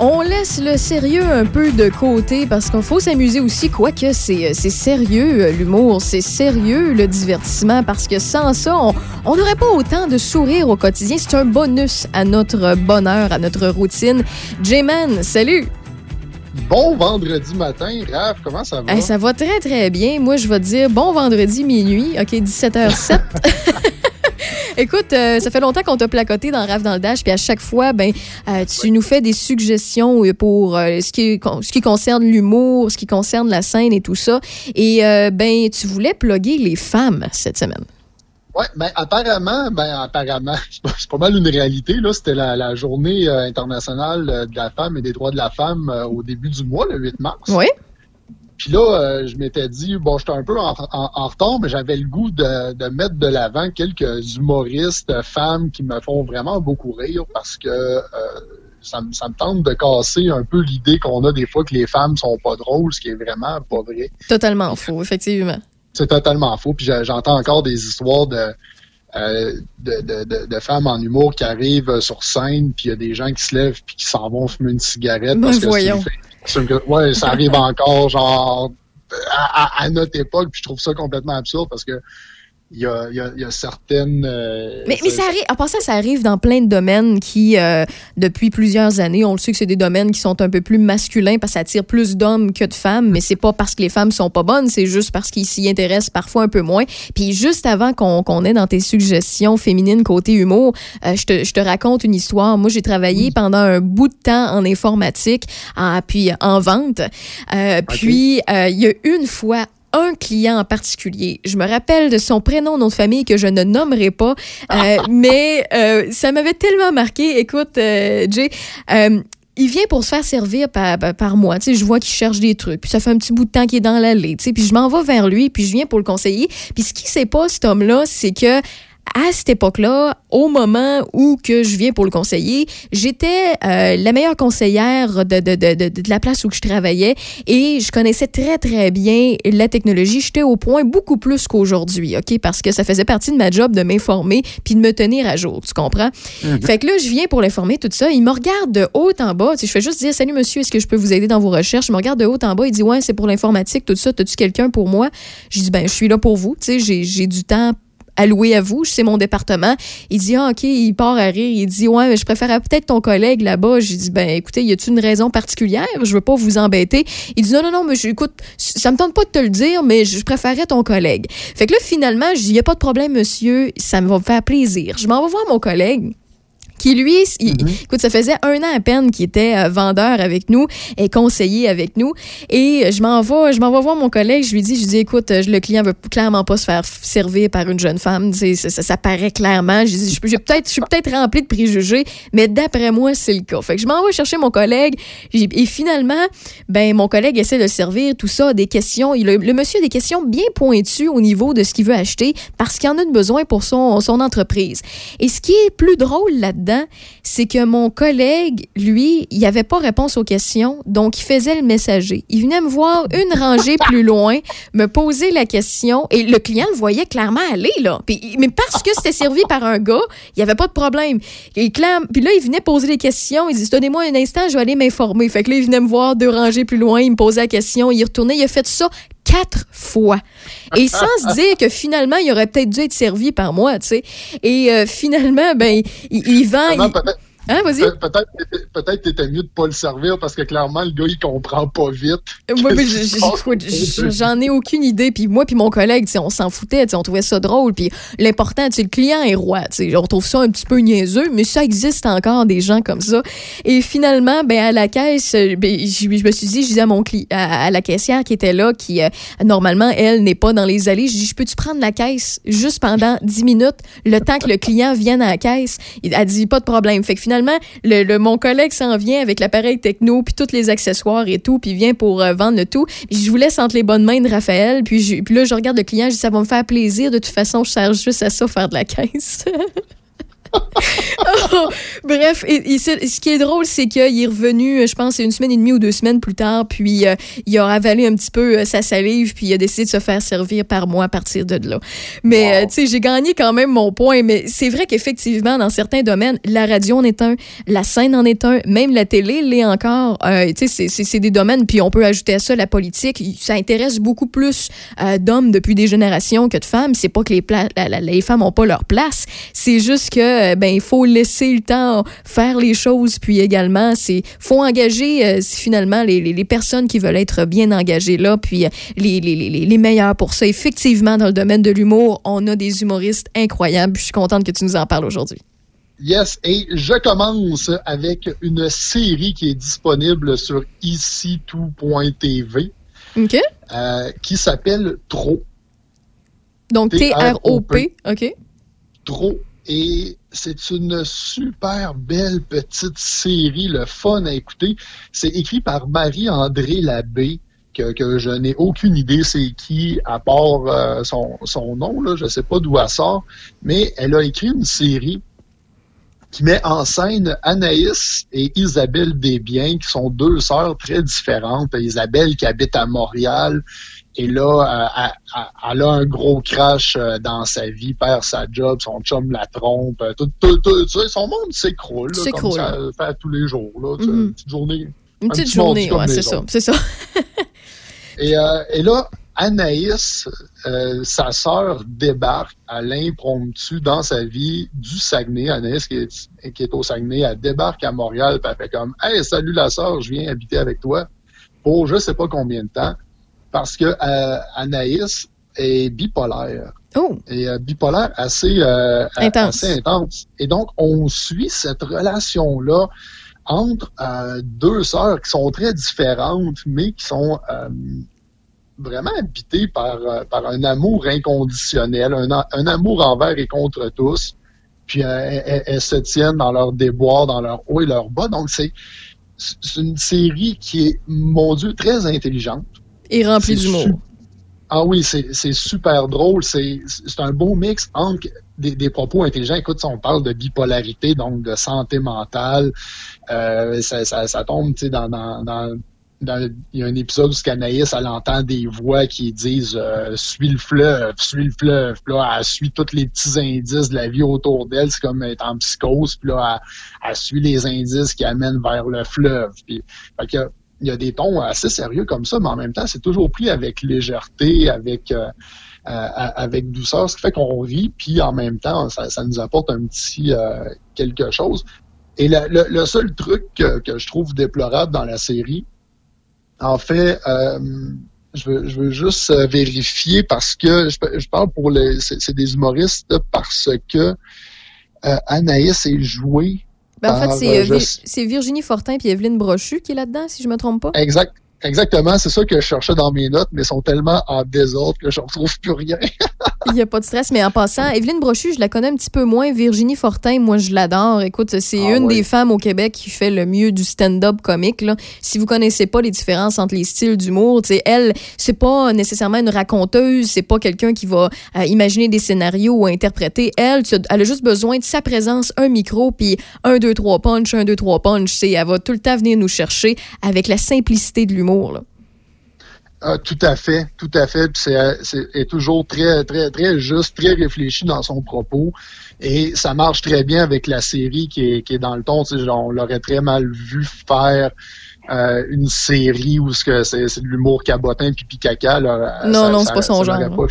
On laisse le sérieux un peu de côté parce qu'il faut s'amuser aussi, quoique c'est c'est sérieux euh, l'humour, c'est sérieux le divertissement parce que sans ça, on n'aurait pas autant de sourires au quotidien. C'est un bonus à notre bonheur, à notre routine. J-Man, salut!
Bon vendredi matin, Raph, comment ça va?
Hey, ça va très, très bien. Moi, je vais te dire bon vendredi minuit. OK, 17h07. Écoute, euh, ça fait longtemps qu'on t'a placoté dans Rave dans le Dash, puis à chaque fois, ben, euh, tu nous fais des suggestions euh, pour euh, ce, qui, ce qui concerne l'humour, ce qui concerne la scène et tout ça. Et ben, tu voulais plugger les femmes cette semaine.
Oui, ben apparemment, ben apparemment, c'est pas, mal une réalité. Là, c'était la, la journée internationale de la femme et des droits de la femme au début du mois, le 8 mars.
Oui.
Puis là, euh, je m'étais dit, bon, j'étais un peu en, en- en retard, mais j'avais le goût de, de mettre de l'avant quelques humoristes femmes qui me font vraiment beaucoup rire parce que euh, ça, me- ça me tente de casser un peu l'idée qu'on a des fois que les femmes sont pas drôles, ce qui est vraiment pas vrai.
Totalement faux, effectivement.
C'est totalement faux. Puis j'entends encore des histoires de, euh, de, de, de- de femmes en humour qui arrivent sur scène, puis il y a des gens qui se lèvent puis qui s'en vont fumer une cigarette.
Ben,
parce que c'est ouais, ça arrive encore, genre, à, à- à notre époque, puis je trouve ça complètement absurde parce que il y a, il y a- il y a certaines... euh,
Mais, mais ça arrive, en passant, ça arrive dans plein de domaines qui, euh, depuis plusieurs années, on le sait que c'est des domaines qui sont un peu plus masculins parce que ça attire plus d'hommes que de femmes, mais c'est pas parce que les femmes sont pas bonnes, c'est juste parce qu'ils s'y intéressent parfois un peu moins. Puis juste avant qu'on qu'on ait dans tes suggestions féminines côté humour, euh, je, te, je te raconte une histoire. Moi, j'ai travaillé pendant un bout de temps en informatique, en- puis en vente. Euh, Puis, euh, il y a une fois un client en particulier. Je me rappelle de son prénom, nom de famille que je ne nommerai pas, euh, mais euh, ça m'avait tellement marqué. Écoute, euh, Jay, euh, il vient pour se faire servir par, par- moi. Tu sais, je vois qu'il cherche des trucs. Puis ça fait un petit bout de temps qu'il est dans l'allée. Tu sais, puis je m'en vais vers lui, puis je viens pour le conseiller. Puis ce qui sait pas, cet homme-là, c'est que à cette époque-là, au moment où que je viens pour le conseiller, j'étais euh, la meilleure conseillère de, de, de, de, de la place où je travaillais et je connaissais très, très bien la technologie. J'étais au point beaucoup plus qu'aujourd'hui, OK? Parce que ça faisait partie de ma job de m'informer puis de me tenir à jour, tu comprends?
Mhm.
Fait que là, je viens pour l'informer, tout ça. Il me regarde de haut en bas. Tu sais, je fais juste dire Salut, monsieur, est-ce que je peux vous aider dans vos recherches? Il me regarde de haut en bas. Il dit Ouais, c'est pour l'informatique, tout ça. T'as-tu quelqu'un pour moi? Je dis Ben, je suis là pour vous. Tu sais, j'ai- j'ai du temps alloué à vous, c'est mon département. Il dit, ah, OK, il part à rire. Il dit, ouais, mais je préférais peut-être ton collègue là-bas. J'ai dit, ben, écoutez, y a-t-il une raison particulière? Je veux pas vous embêter. Il dit, non, non, non, mais je- écoute, ça me tente pas de te le dire, mais je préférais ton collègue. Fait que là, finalement, je dis, y a pas de problème, monsieur, ça me va me faire plaisir. Je m'en vais voir mon collègue qui lui, il- écoute, ça faisait un an à peine qu'il était euh, vendeur avec nous et conseiller avec nous. Et je m'en vais, je m'en vais voir mon collègue, je lui dis, je lui dis, écoute, euh, le client veut clairement pas se faire servir par une jeune femme, tu sais, ça, ça, ça paraît clairement. Je dis, je, peux- j'ai peut-être, je suis peut-être rempli de préjugés, mais d'après moi, c'est le cas. Fait que je m'en vais chercher mon collègue et finalement, ben mon collègue essaie de le servir, tout ça, des questions. Il a- le monsieur a des questions bien pointues au niveau de ce qu'il veut acheter parce qu'il en a de besoin pour son, son entreprise. Et ce qui est plus drôle là-dedans, c'est que mon collègue, lui, il avait pas réponse aux questions, donc il faisait le messager. Il venait me voir une rangée plus loin, me poser la question, et le client le voyait clairement aller, là. Puis, mais parce que c'était servi par un gars, il y avait pas de problème. Et clair- puis là, il venait poser des questions, il dit, donnez-moi un instant, je vais aller m'informer. Fait que là, il venait me voir deux rangées plus loin, il me posait la question, il retournait, il a fait ça quatre fois. Et sans se dire que finalement, il aurait peut-être dû être servi par moi, tu sais. Et euh, finalement, ben, il, il vend... Il- Hein, vas-y.
Pe- Peut-être peut-être t'étais mieux de pas le servir parce que clairement, le gars, il comprend pas vite.
Moi, écoute, je- j'en ai aucune idée. Puis moi, puis mon collègue, on s'en foutait, on trouvait ça drôle. Puis l'important, le client est roi. On trouve ça un petit peu niaiseux, mais ça existe encore des gens comme ça. Et finalement, ben à la caisse, euh, ben, je, je me suis dit, je disais à mon cli- à, à la caissière qui était là, qui euh, normalement elle n'est pas dans les allées, je dis, je peux-tu prendre la caisse juste pendant 10 minutes, le temps que le client vienne à la caisse? A dit pas de problème. Fait que finalement, le, le- mon collègue s'en vient avec l'appareil techno puis tous les accessoires et tout, puis vient pour euh, vendre le tout. Puis je vous laisse entre les bonnes mains de Raphaël. Puis, je- puis là, je regarde le client, je dis ça va me faire plaisir. De toute façon, je sers juste à ça faire de la caisse. Oh, bref, et, et c'est- ce qui est drôle, c'est qu'il est revenu, euh, je pense, une semaine et demie ou deux semaines plus tard, puis euh, il a avalé un petit peu euh, sa salive, puis il a décidé de se faire servir par moi à partir de là. Mais, euh, tu sais, j'ai gagné quand même mon point, mais c'est vrai qu'effectivement, dans certains domaines, la radio en est un, la scène en est un, même la télé l'est encore. Tu sais, c'est- des domaines, puis on peut ajouter à ça la politique. Ça intéresse beaucoup plus d'hommes depuis des générations que de femmes. C'est pas que les, pla- la- la- les femmes ont pas leur place, c'est juste que euh, ben il faut laisser le temps faire les choses, puis également c'est faut engager euh, finalement les, les, les, personnes qui veulent être bien engagées là, puis euh, les, les, les, meilleurs pour ça. Effectivement, dans le domaine de l'humour, on a des humoristes incroyables. Je suis contente que tu nous en parles aujourd'hui.
Yes, et je commence avec une série qui est disponible sur ici-tout.tv.
OK.
qui s'appelle Trop.
Donc T-R-O-P, OK.
Trop. Et c'est une super belle petite série, le fun à écouter. C'est écrit par Marie-André Labbé, que, je n'ai aucune idée c'est qui, à part euh, son, son, nom, là, je ne sais pas d'où elle sort, mais elle a écrit une série qui met en scène Anaïs et Isabelle Desbiens, qui sont deux sœurs très différentes. Isabelle qui habite à Montréal, et là, euh, elle, a un gros crash euh, dans sa vie, perd sa job, son chum la trompe, euh, tout, tout, tout, son monde s'écroule. Comme ça fait tous les jours. Là,
mm-hmm.
Une petite journée.
Une petite journée, ouais, c'est ça. C'est ça.
et, et là, Anaïs, sa sœur débarque à l'impromptu dans sa vie du Saguenay. Anaïs, qui est, qui est au Saguenay, elle débarque à Montréal, puis elle fait comme Hey, salut la sœur, je viens habiter avec toi pour je sais pas combien de temps parce que euh, Anaïs est bipolaire.
Oh.
Et euh, bipolaire assez, euh,
intense.
assez intense. Et donc, on suit cette relation-là entre deux sœurs qui sont très différentes, mais qui sont vraiment habitées par, par un amour inconditionnel, un, un, amour envers et contre tous. Puis elles, se tiennent dans leur déboire, dans leur haut et leur bas. Donc, c'est une série qui est, mon Dieu, très intelligente
et rempli d'humour.
Ah oui, c'est super drôle. C'est un beau mix entre des, des, propos intelligents. Écoute, on parle de bipolarité, donc de santé mentale. Euh, ça, ça, ça, tombe dans, dans, dans, il y a un épisode où Canaïs, elle entend des voix qui disent euh, Suis le fleuve, suis le fleuve. Puis là, elle suit tous les petits indices de la vie autour d'elle. C'est comme être en psychose. Puis là, elle, elle, suit les indices qui amènent vers le fleuve. Puis, fait que, il y a des tons assez sérieux comme ça, mais en même temps, c'est toujours pris avec légèreté, avec euh, euh, avec douceur, ce qui fait qu'on rit, puis en même temps, ça, nous apporte un petit euh, quelque chose. Et le, seul truc que, je trouve déplorable dans la série, en fait, je, veux, je veux juste vérifier parce que je, parle pour les, c'est des humoristes parce que Anaïs est jouée
ben, en fait, euh, c'est Virginie Fortin et Evelyne Brochu qui est là-dedans, si je me trompe pas?
Exact. Exactement, c'est ça que je cherchais dans mes notes, mais sont tellement en désordre que je ne retrouve plus rien.
Il n'y a pas de stress, mais en passant, Evelyne Brochu, je la connais un petit peu moins. Virginie Fortin, moi, je l'adore. Écoute, c'est ah une des femmes au Québec qui fait le mieux du stand-up comique. Là. Si vous connaissez pas les différences entre les styles d'humour, elle, c'est pas nécessairement une raconteuse, c'est pas quelqu'un qui va euh, imaginer des scénarios ou interpréter. Elle, elle a juste besoin de sa présence, un micro, puis un, deux, trois punch, un, deux, trois punch. Elle va tout le temps venir nous chercher avec la simplicité de l'humour
ah, tout à fait, tout à fait. C'est est toujours très, très, très juste, très réfléchi dans son propos. Et ça marche très bien avec la série qui est, qui est dans le ton. on l'aurait très mal vu faire euh, une série où c'est de l'humour cabotin pipi caca. Là,
non, non, c'est pas son genre.
Pas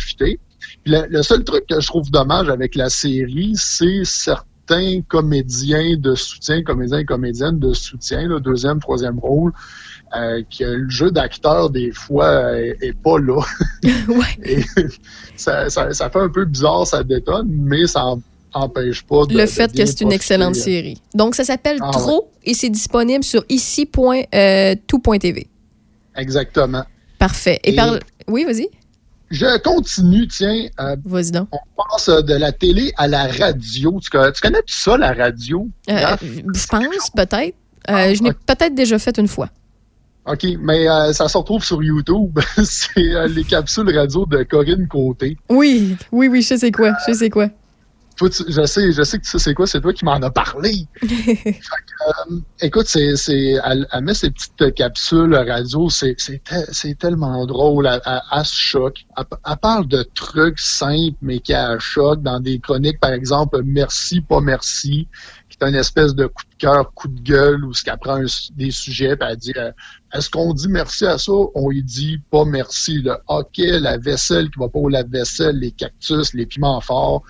le, le, seul truc que je trouve dommage avec la série, c'est certains comédiens de soutien, comédiens et comédiennes de soutien, le deuxième, troisième rôle, euh, que le jeu d'acteur, des fois, est, pas là.
ouais.
ça, ça, ça, fait un peu bizarre, ça détonne, mais ça n'empêche pas de.
Le fait que c'est une excellente série. Donc, ça s'appelle ah, Trop et c'est disponible sur ici.tout.tv. Euh,
Exactement.
Parfait. Et, par... Oui, vas-y.
Je continue, tiens.
Euh, Vas-y donc.
On passe de la télé à la radio. Tu, connais, tu connais ça, la radio?
je pense, peut-être. je l'ai peut-être déjà fait une fois.
OK, mais euh, ça se retrouve sur YouTube. c'est euh, les capsules radio de Corinne Côté.
Oui, oui, oui, je sais quoi, je sais quoi.
Je sais, je sais que tu sais c'est quoi, c'est toi qui m'en as parlé. Euh, écoute, c'est, c'est, elle, met ces petites capsules radio, c'est, c'est, tellement drôle, elle, se choque. Elle, parle de trucs simples, mais qui a choc dans des chroniques, par exemple, merci, pas merci c'est une espèce de coup de cœur, coup de gueule, où ce qu'elle prend des sujets, et elle dit euh, Est-ce qu'on dit merci à ça On lui dit pas merci. Le hockey, la vaisselle qui va pas au lave-vaisselle, les cactus, les piments forts.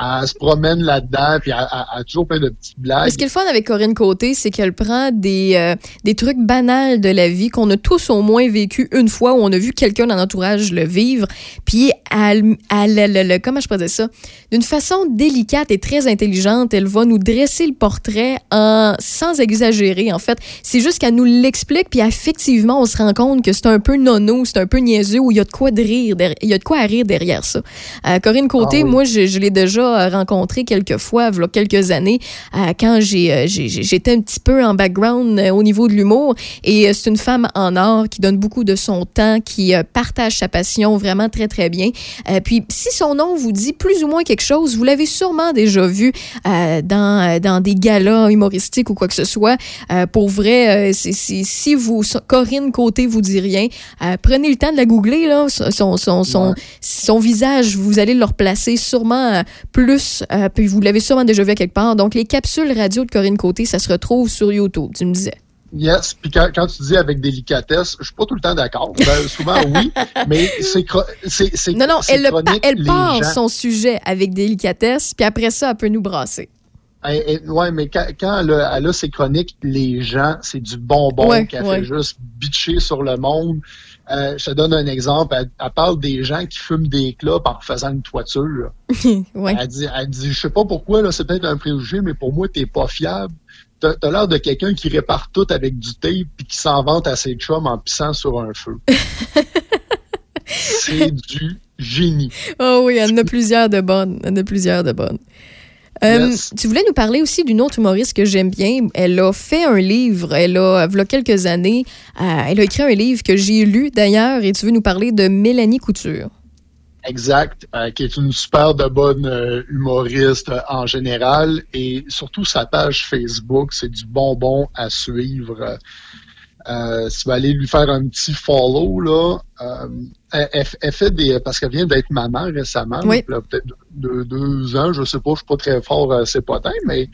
Elle se promène là-dedans, puis elle, a toujours plein de petites blagues.
Ce qui est le fun avec Corinne Côté, c'est qu'elle prend des, euh, des trucs banals de la vie qu'on a tous au moins vécu une fois où on a vu quelqu'un dans l'entourage le vivre, puis elle, elle, elle, comment je peux dire ça, d'une façon délicate et très intelligente, elle va nous dresser le portrait en sans exagérer. En fait, c'est juste qu'elle nous l'explique, puis effectivement, on se rend compte que c'est un peu nono, c'est un peu niaiseux, où il y a de quoi de rire, il y a de quoi à rire derrière ça. Euh, Corinne Côté, ah moi, je, je l'ai déjà rencontré quelques fois, il y a quelques années, euh, quand euh, j'étais un petit peu en background euh, au niveau de l'humour. Et c'est une femme en or qui donne beaucoup de son temps, qui partage sa passion vraiment très, très bien. Puis, si son nom vous dit plus ou moins quelque chose, vous l'avez sûrement déjà vu dans, dans des galas humoristiques ou quoi que ce soit. pour vrai, si vous, Corinne Côté vous dit rien, prenez le temps de la googler, là, son, son, son, son visage, vous allez le replacer sûrement plus, euh, puis vous l'avez sûrement déjà vu à quelque part. Donc, les capsules radio de Corinne Côté, ça se retrouve sur YouTube, tu me disais.
Yes, puis quand, tu dis avec délicatesse, je suis pas tout le temps d'accord. Ben, souvent, oui, mais c'est...
Non, non, elle, elle part son sujet avec délicatesse, puis après ça, elle peut nous brasser.
Oui, mais quand, elle, a, ses chroniques, les gens, c'est du bonbon qu'elle fait juste bitcher sur le monde. Euh, je te donne un exemple. Elle, parle des gens qui fument des clopes en faisant une toiture. Elle dit, elle dit, je sais pas pourquoi, là, c'est peut-être un préjugé, mais pour moi, t'es pas fiable. T'as as, l'air de quelqu'un qui répare tout avec du tape puis qui s'en vante à ses chums en pissant sur un feu. c'est du génie.
Oh oui, elle en a plusieurs de bonnes. Elle en a plusieurs de bonnes. Euh, tu voulais nous parler aussi d'une autre humoriste que j'aime bien. Elle a fait un livre, elle a, il y a quelques années, euh, elle a écrit un livre que j'ai lu d'ailleurs, et tu veux nous parler de Mélanie Couture.
Exact, euh, qui est une super de bonne humoriste en général, et surtout sa page Facebook, c'est du bonbon à suivre. Euh, si tu vas aller lui faire un petit follow, là, euh, elle, fait des. Parce qu'elle vient d'être maman récemment, peut-être deux, deux, ans, je sais pas, je suis pas très fort euh, c'est pas mais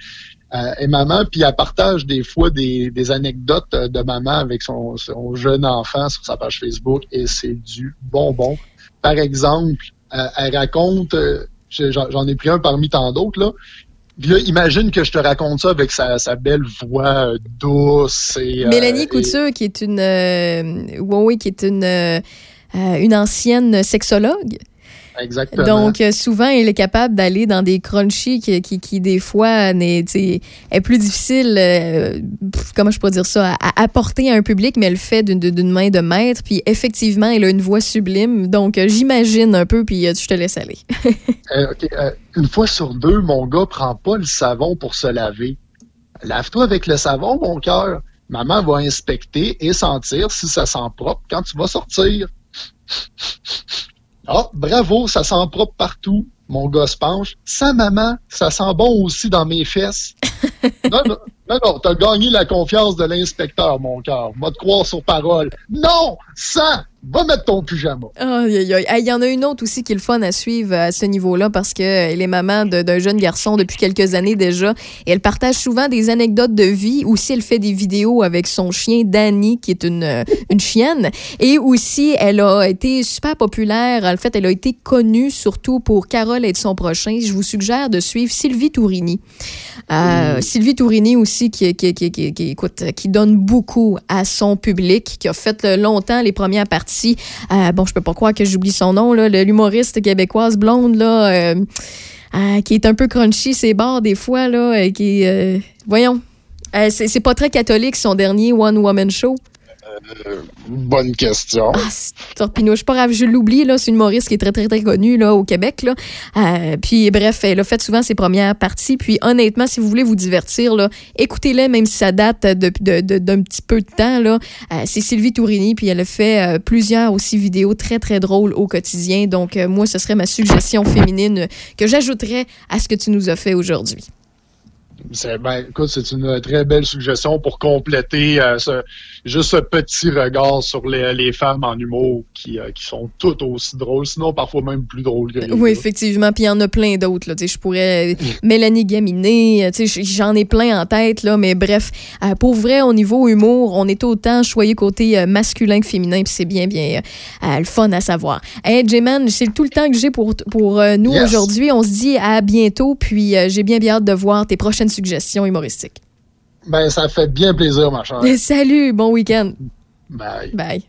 euh, elle est maman, puis elle partage des fois des, des anecdotes de maman avec son, son, jeune enfant sur sa page Facebook et c'est du bonbon. Par exemple, elle raconte, j'en ai pris un parmi tant d'autres, là, là, imagine que je te raconte ça avec sa, belle voix euh, douce et.
Euh, Mélanie Couture, qui est une. Euh, oui, qui est une, une ancienne sexologue.
Exactement.
Donc, euh, souvent, elle est capable d'aller dans des crunchies qui, qui, qui des fois, est, est plus difficile, euh, comment je peux dire ça, à, apporter à un public, mais elle le fait d'une main de maître. Puis, effectivement, elle a une voix sublime. Donc, euh, j'imagine un peu, puis je te laisse aller.
une fois sur deux, mon gars prend pas le savon pour se laver. Lave-toi avec le savon, mon cœur. Maman va inspecter et sentir si ça sent propre quand tu vas sortir. Ah, bravo, ça sent propre partout. Mon gosse penche. Sa maman, ça sent bon aussi dans mes fesses. non, non, non, non t'as gagné la confiance de l'inspecteur, mon cœur. Va te croire sur parole. Non, ça, Va mettre ton pyjama.
Il y en a une autre aussi qui est le fun à suivre à ce niveau-là parce qu'elle est maman d'un jeune garçon depuis quelques années déjà. Et elle partage souvent des anecdotes de vie. Aussi, elle fait des vidéos avec son chien Danny, qui est une, une chienne. Et aussi, elle a été super populaire. En fait, elle a été connue surtout pour Carole et son prochain. Je vous suggère de suivre Sylvie Tourini. Euh, Sylvie Tourini aussi, qui, qui, qui, écoute, qui donne beaucoup à son public, qui a fait longtemps les premières parties euh, bon, je peux pas croire que j'oublie son nom, l'humoriste québécoise blonde, là, euh, euh, qui est un peu crunchy, ses barres des fois, là, qui, voyons, c'est pas très catholique son dernier One Woman Show.
Euh, bonne question.
Ah, Torpino, je suis pas je l'oublie. C'est une humoriste qui est très, très, très connue, là, au Québec, là. Euh, puis, bref, elle a fait souvent ses premières parties. Puis, honnêtement, si vous voulez vous divertir, écoutez-les, même si ça date d'un de, de, petit peu de temps. Euh, c'est Sylvie Tourini, puis elle a fait plusieurs aussi vidéos très, très drôles au quotidien. Donc, moi, ce serait ma suggestion féminine que j'ajouterais à ce que tu nous as fait aujourd'hui.
C'est, ben, écoute, c'est une très belle suggestion pour compléter euh, ce, juste ce petit regard sur les, les femmes en humour qui, euh, qui sont toutes aussi drôles, sinon parfois même plus drôles que les
Oui,
autres.
effectivement. Puis il y en a plein d'autres. Je pourrais. Mélanie Gaminé, euh, tu sais, j'en ai plein en tête, là. Mais bref, euh, pour vrai, au niveau humour, on est autant choyé côté masculin que féminin. Puis c'est bien, bien le fun à savoir. Hey, J-Man, c'est tout le temps que j'ai pour, pour nous
Yes.
aujourd'hui. On se dit à bientôt. Puis j'ai bien, bien hâte de voir tes prochaines suggestions humoristiques.
Ben, ça fait bien plaisir, ma chère.
Et salut, bon week-end.
Bye.
Bye.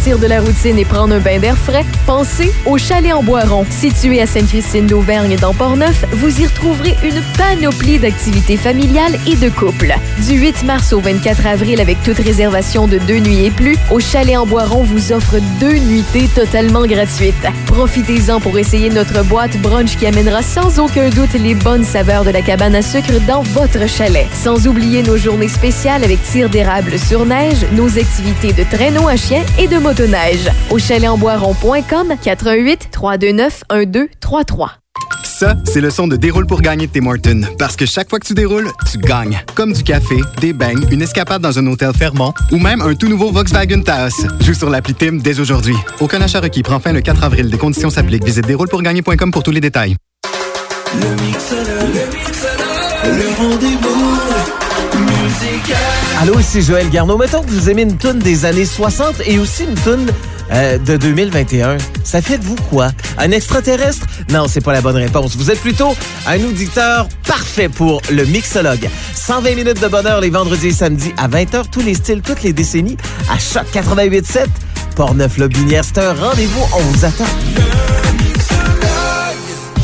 Pour sortir de la et prendre un bain d'air frais, pensez au Chalet en Boiron. Situé à Sainte-Christine d'Auvergne dans Portneuf, vous y retrouverez une panoplie d'activités familiales et de couple. Du 8 mars au 24 avril, avec toute réservation de deux nuits et plus, au Chalet en Boiron vous offre deux nuitées totalement gratuites. Profitez-en pour essayer notre boîte brunch qui amènera sans aucun doute les bonnes saveurs de la cabane à sucre dans votre chalet. Sans oublier nos journées spéciales avec tir d'érable sur neige, nos activités de traîneau à chien et de motoneige. Au chalet-en-boiron.com 88 329 1233.
Ça, c'est le son de Déroule pour gagner de Tim Hortons. Parce que chaque fois que tu déroules, tu gagnes. Comme du café, des beignes, une escapade dans un hôtel Fermont ou même un tout nouveau Volkswagen Taos. Joue sur l'appli Tim dès aujourd'hui. Aucun achat requis prend fin le 4 avril. Des conditions s'appliquent. Visite déroulepourgagner.com pour tous les détails.
Le le rendez-vous.
Allô, ici Joël Garneau. Mettons que vous aimez une toune des années 60 et aussi une toune euh, de 2021. Ça fait de vous quoi? Un extraterrestre? Non, c'est pas la bonne réponse. Vous êtes plutôt un auditeur parfait pour le mixologue. 120 minutes de bonheur les vendredis et samedis à 20h, tous les styles, toutes les décennies, à Choc 88.7. Portneuf-Lobinière, c'est un rendez-vous, on vous attend.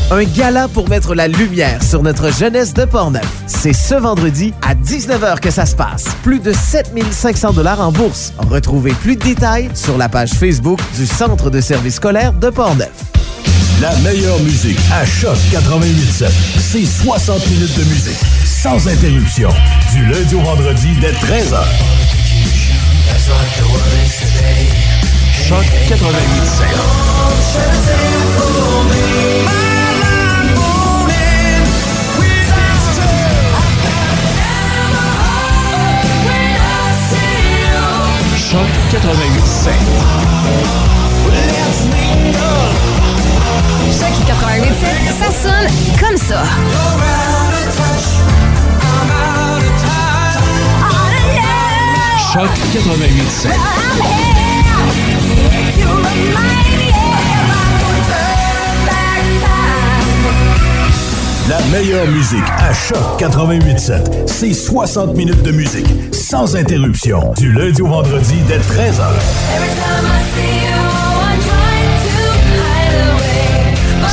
Un gala pour mettre la lumière sur notre jeunesse de Portneuf. C'est ce vendredi à 19h que ça se passe. Plus de 7500 dollars en bourse. Retrouvez plus de détails sur la page Facebook du Centre de services scolaires de Portneuf.
La meilleure musique à Choc 88.7. C'est 60 minutes de musique sans interruption. Du lundi au vendredi dès 13h. Choc 88.7. 88.7.
Choc 88.7, ça sonne comme ça.
Choc 88.7. La meilleure musique à Choc 88.7. C'est 60 minutes de musique sans interruption. Du lundi au vendredi dès 13h.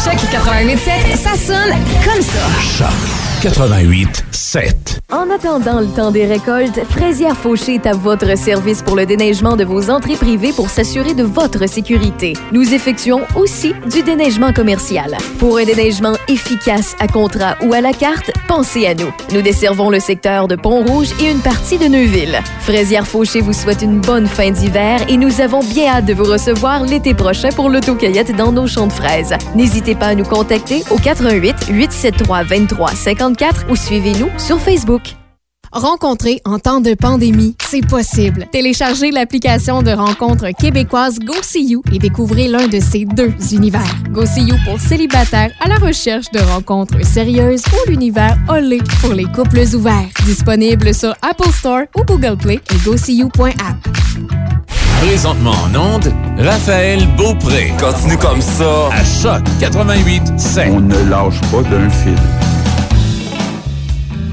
Choc 88.7, ça sonne comme ça.
Choc 88.7.
En attendant le temps des récoltes, Fraisière Fauché est à votre service pour le déneigement de vos entrées privées pour s'assurer de votre sécurité. Nous effectuons aussi du déneigement commercial. Pour un déneigement efficace à contrat ou à la carte, pensez à nous. Nous desservons le secteur de Pont-Rouge et une partie de Neuville. Fraisière Fauché vous souhaite une bonne fin d'hiver et nous avons bien hâte de vous recevoir l'été prochain pour l'autocueillette dans nos champs de fraises. N'hésitez pas à nous contacter au 88 873 23 54 ou suivez-nous sur Facebook.
Rencontrer en temps de pandémie, c'est possible. Téléchargez l'application de rencontre québécoise GoSeeYou et découvrez l'un de ces deux univers. GoSeeYou pour célibataires à la recherche de rencontres sérieuses ou l'univers Olé pour les couples ouverts. Disponible sur Apple Store ou Google Play et GoSeeYou.app.
Présentement en onde, Raphaël Beaupré. Continue comme ça. À Choc 88.7.
On ne lâche pas d'un fil.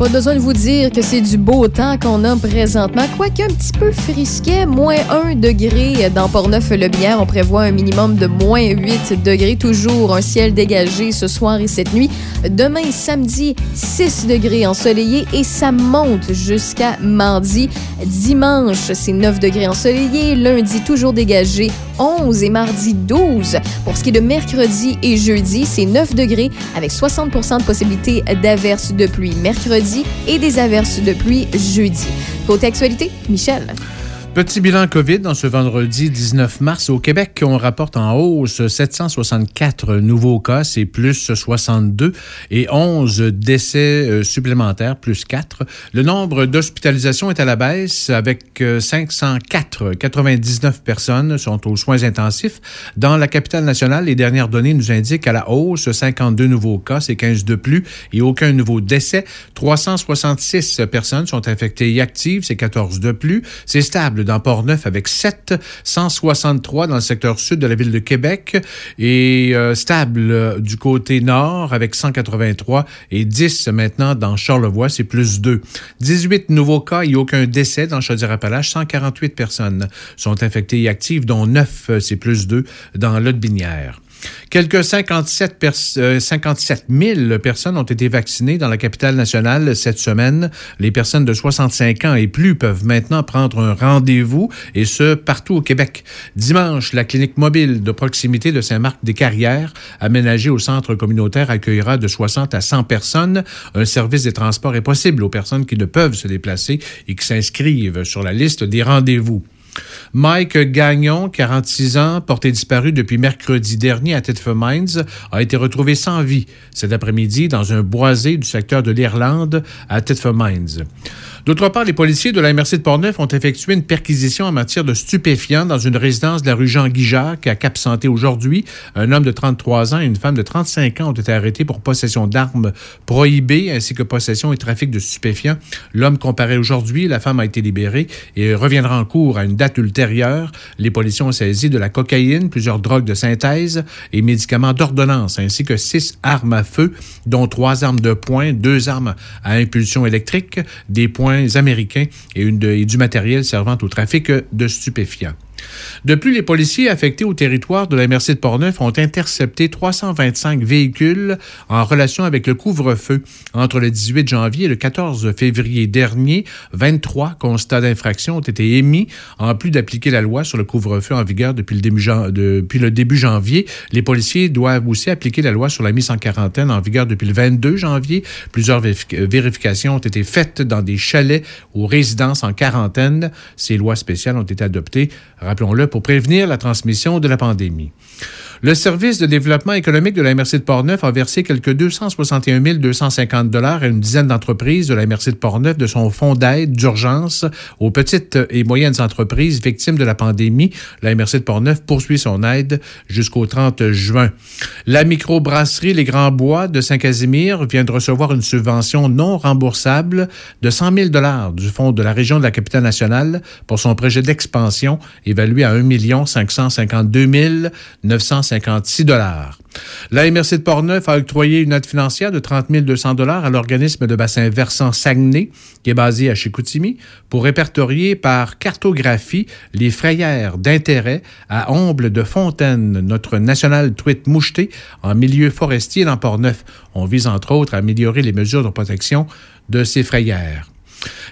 Pas besoin de vous dire que c'est du beau temps qu'on a présentement, quoique un petit peu frisquet, moins 1 degré dans Portneuf-le-Bière. On prévoit un minimum de moins 8 degrés, toujours un ciel dégagé ce soir et cette nuit. Demain, samedi, 6 degrés ensoleillé et ça monte jusqu'à mardi. Dimanche, c'est 9 degrés ensoleillé. Lundi, toujours dégagé, 11 et mardi, 12. Pour ce qui est de mercredi et jeudi, c'est 9 degrés avec 60 de possibilité d'averses de pluie mercredi et des averses de pluie jeudi. Côté actualité, Michel.
Petit bilan COVID dans ce vendredi 19 mars au Québec. On rapporte en hausse 764 nouveaux cas, c'est plus 62 et 11 décès euh, supplémentaires, plus 4. Le nombre d'hospitalisations est à la baisse avec euh, 504. 99 personnes sont aux soins intensifs. Dans la capitale nationale, les dernières données nous indiquent à la hausse 52 nouveaux cas, c'est 15 de plus et aucun nouveau décès. 366 personnes sont infectées et actives, c'est 14 de plus. C'est stable dans Port-Neuf avec 7, 163 dans le secteur sud de la ville de Québec et euh, stable euh, du côté nord avec 183 et 10 maintenant dans Charlevoix, c'est plus 2. 18 nouveaux cas et aucun décès dans Chaudière-Appalaches. 148 personnes sont infectées et actives, dont 9, c'est plus 2 dans l'Aude-Binière. Quelques 57, pers 57 000 personnes ont été vaccinées dans la capitale nationale cette semaine. Les personnes de 65 ans et plus peuvent maintenant prendre un rendez-vous, et ce, partout au Québec. Dimanche, la clinique mobile de proximité de Saint-Marc-des-Carrières, aménagée au centre communautaire, accueillera de 60 à 100 personnes. Un service des transports est possible aux personnes qui ne peuvent se déplacer et qui s'inscrivent sur la liste des rendez-vous. Mike Gagnon, 46 ans, porté disparu depuis mercredi dernier à Thetford Mines, a été retrouvé sans vie cet après-midi dans un boisé du secteur de l'Irlande à Thetford Mines. D'autre part, les policiers de la MRC de Portneuf ont effectué une perquisition en matière de stupéfiants dans une résidence de la rue Jean-Guijac à Cap-Santé aujourd'hui. Un homme de 33 ans et une femme de 35 ans ont été arrêtés pour possession d'armes prohibées ainsi que possession et trafic de stupéfiants. L'homme comparé aujourd'hui, la femme a été libérée et reviendra en cours à une date ultérieure. Les policiers ont saisi de la cocaïne, plusieurs drogues de synthèse et médicaments d'ordonnance ainsi que six armes à feu, dont trois armes de poing, deux armes à impulsion électrique, des points américains et, du matériel servant au trafic de stupéfiants. De plus, les policiers affectés au territoire de la MRC de Portneuf ont intercepté 325 véhicules en relation avec le couvre-feu. Entre le 18 janvier et le 14 février dernier, 23 constats d'infraction ont été émis. En plus d'appliquer la loi sur le couvre-feu en vigueur depuis le, début depuis le début janvier, les policiers doivent aussi appliquer la loi sur la mise en quarantaine en vigueur depuis le 22 janvier. Plusieurs vérifications ont été faites dans des chalets ou résidences en quarantaine. Ces lois spéciales ont été adoptées rappelons-le, pour prévenir la transmission de la pandémie. Le service de développement économique de la MRC de Portneuf a versé quelques 261 250 dollars à une dizaine d'entreprises de la MRC de Portneuf de son fonds d'aide d'urgence aux petites et moyennes entreprises victimes de la pandémie. La MRC de Portneuf poursuit son aide jusqu'au 30 juin. La microbrasserie Les Grands Bois de Saint-Casimir vient de recevoir une subvention non remboursable de 100 000 dollars du fonds de la région de la capitale nationale pour son projet d'expansion évalué à 1 552 950 56 La MRC de Portneuf a octroyé une aide financière de 30 200 à l'organisme de bassin versant Saguenay, qui est basé à Chicoutimi, pour répertorier par cartographie les frayères d'intérêt à Omble de Fontaine, notre national truite mouchetée en milieu forestier dans Portneuf. On vise entre autres à améliorer les mesures de protection de ces frayères.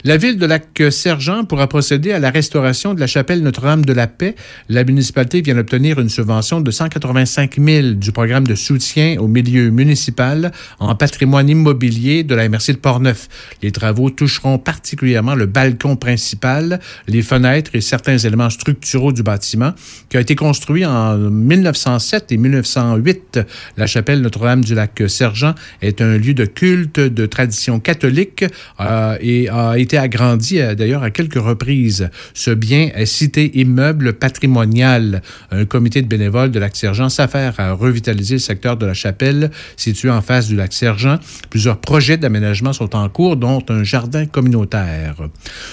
La ville de Lac-Sergent pourra procéder à la restauration de la chapelle Notre-Dame de la Paix. La municipalité vient d'obtenir une subvention de 185 000 du programme de soutien au milieu municipal en patrimoine immobilier de la MRC de Portneuf. Les travaux toucheront particulièrement le balcon principal, les fenêtres et certains éléments structuraux du bâtiment qui a été construit en 1907 et 1908. La chapelle Notre-Dame du Lac-Sergent est un lieu de culte de tradition catholique euh, et a été agrandi euh, d'ailleurs à quelques reprises. Ce bien est cité immeuble patrimonial. Un comité de bénévoles de Lac-Sergent s'affaire à revitaliser le secteur de la chapelle situé en face du Lac-Sergent. Plusieurs projets d'aménagement sont en cours, dont un jardin communautaire.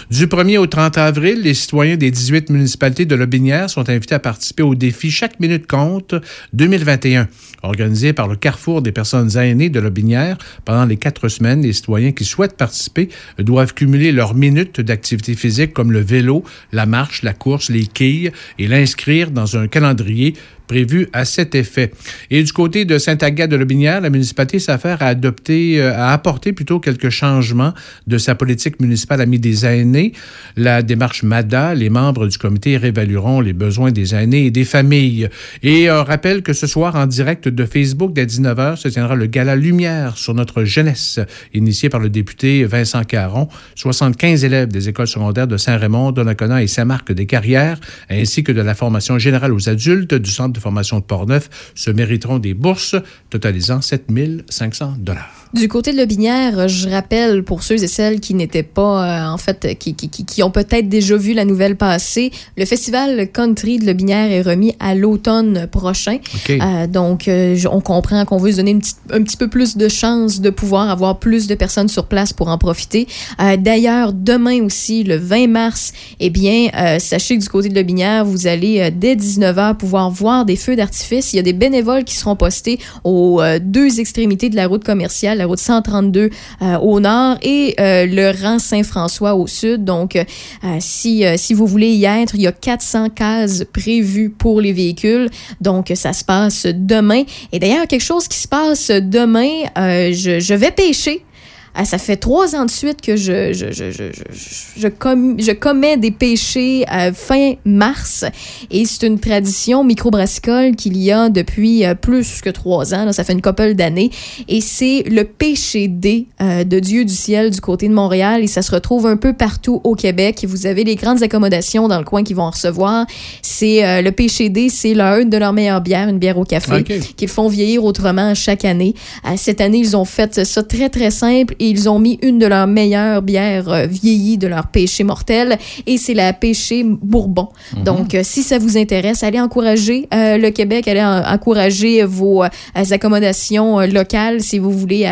Du 1er au 30 avril, les citoyens des 18 municipalités de Lobinière sont invités à participer au défi Chaque minute compte 2021, organisé par le Carrefour des personnes aînées de Lobinière. Pendant les quatre semaines, les citoyens qui souhaitent participer doivent cumuler leurs minutes d'activité physique comme le vélo, la marche, la course, les quilles et l'inscrire dans un calendrier prévu à cet effet. Et du côté de Saint-Agathe de Lobinière, la municipalité s'affaire à adopter, euh, à apporter plutôt quelques changements de sa politique municipale amie des aînés. La démarche MADA, les membres du comité réévalueront les besoins des aînés et des familles. Et un rappel que ce soir, en direct de Facebook, dès 19h, se tiendra le gala Lumière sur notre jeunesse, initié par le député Vincent Caron. 75 élèves des écoles secondaires de Saint-Raymond, Donnacona et Saint-Marc-des-Carrières, ainsi que de la formation générale aux adultes du Centre de formation de Portneuf se mériteront des bourses totalisant 7 500
Du côté de Lobinière, je rappelle pour ceux et celles qui n'étaient pas, euh, en fait, qui, qui, qui- qui ont peut-être déjà vu la nouvelle passer, le festival country de Lobinière est remis à l'automne prochain. Euh, donc, euh, on comprend qu'on veut se donner une petite- un petit peu plus de chance de pouvoir avoir plus de personnes sur place pour en profiter. Euh, D'ailleurs, demain aussi, le 20 mars, eh bien, euh, sachez que du côté de Lobinière, vous allez euh, dès 19h pouvoir voir des feux d'artifice. Il y a des bénévoles qui seront postés aux euh, deux extrémités de la route commerciale, route 132 euh, au nord et euh, le rang Saint-François au sud. Donc, euh, si, vous voulez y être, il y a 400 cases prévues pour les véhicules. Donc, ça se passe demain. Et d'ailleurs, quelque chose qui se passe demain, je vais pêcher. Ah, ça fait trois ans de suite que je, je, je, je, je, je, com- je commets des péchés euh, fin mars. Et c'est une tradition microbrassicole qu'il y a depuis euh, plus que trois ans. là. ça fait une couple d'années. Et c'est le péché D euh, de Dieu du ciel du côté de Montréal. Et ça se retrouve un peu partout au Québec. Vous avez les grandes accommodations dans le coin qui vont en recevoir. C'est euh, le péché D, c'est leur, une de leurs meilleures bières, une bière au café,
Ok.
qu'ils font vieillir autrement chaque année. Euh, cette année, ils ont fait ça très, très simple et ils ont mis une de leurs meilleures bières euh, vieillies de leur péché mortel et c'est la péché Bourbon.
Mhm.
Donc, euh, si ça vous intéresse, allez encourager euh, le Québec, allez en- encourager vos euh, accommodations euh, locales si vous voulez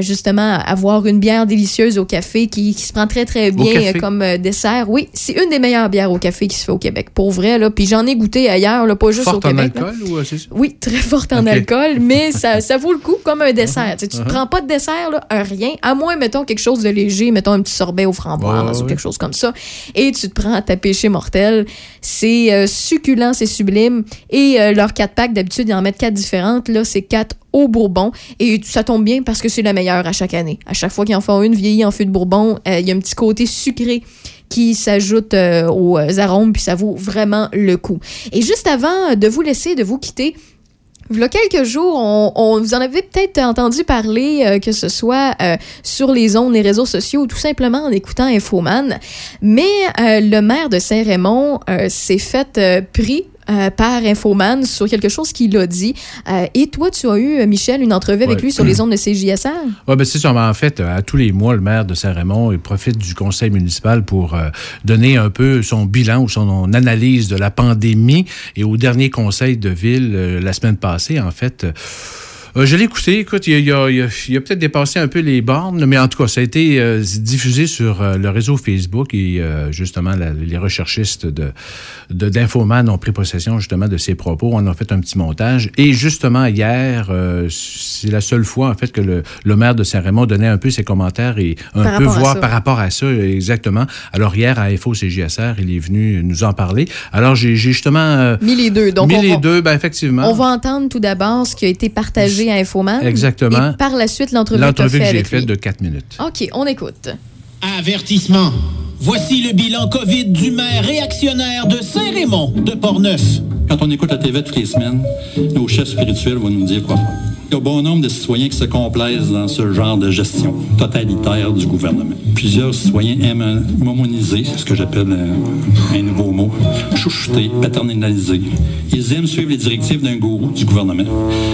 justement avoir une bière délicieuse au café qui, qui se prend très, très bien comme dessert. Oui, c'est une des meilleures bières au café qui se fait au Québec. Pour vrai, là. Puis j'en ai goûté ailleurs, là, pas juste
Forte
au
en
Québec. là.
alcool ou?
Oui, très forte en alcool, mais ça, ça vaut le coup comme un dessert. Tu sais, Tu ne
Uh-huh.
prends pas de dessert, là, un rien, à moins, mettons, quelque chose de léger, mettons un petit sorbet aux framboises ou quelque chose comme ça, et tu te prends ta péché mortel. C'est euh, succulent, c'est sublime. Et euh, leurs quatre packs, d'habitude, ils en mettent quatre différentes. Là, c'est quatre au bourbon. Et ça tombe bien parce que c'est la meilleure à chaque année. À chaque fois qu'ils en font une vieillie en fût de bourbon, euh, il y a un petit côté sucré qui s'ajoute euh, aux arômes, puis ça vaut vraiment le coup. Et juste avant de vous laisser, de vous quitter, il y a quelques jours, on, on- vous en avez peut-être entendu parler, euh, que ce soit euh, sur les ondes, les réseaux sociaux ou tout simplement en écoutant Infoman. Mais euh, le maire de Saint-Raymond euh, s'est fait euh, pris euh, par Infoman sur quelque chose qu'il a dit. Euh, et toi, tu as eu, euh, Michel, une entrevue avec lui sur les ondes de CJSR.
Oui, ben c'est ça. En fait, à tous les mois, le maire de Saint-Raymond il profite du conseil municipal pour euh, donner un peu son bilan ou son analyse de la pandémie. Et au dernier conseil de ville, la semaine passée, en fait, euh, je l'ai écouté. Écoute, il a, peut-être dépassé un peu les bornes, mais en tout cas, ça a été euh, diffusé sur euh, le réseau Facebook et justement, la- les recherchistes de d'Infoman ont pris possession justement de ses propos. On a fait un petit montage. Et justement, hier, c'est la seule fois, en fait, que le, le maire de Saint-Raymond donnait un peu ses commentaires et un
Par
peu voir par rapport à ça, exactement. Alors, hier, à FO-CJSR, il est venu nous en parler. Alors, j'ai justement...
Mis les deux. Donc,
deux, ben, effectivement.
On va entendre tout d'abord ce qui a été partagé à Infoman.
Exactement.
Et par la suite, l'entrevue
L'entrevue que j'ai faite de 4 minutes.
OK, on écoute.
Avertissement. Voici le bilan COVID du maire réactionnaire de Saint-Raymond de Portneuf.
Quand on écoute la TV toutes les semaines, nos chefs spirituels vont nous dire quoi faire. Il y a bon nombre de citoyens qui se complaisent dans ce genre de gestion totalitaire du gouvernement. Plusieurs citoyens aiment momoniser, c'est ce que j'appelle euh, un nouveau mot, chouchouter, paternaliser. Ils aiment suivre les directives d'un gourou du gouvernement.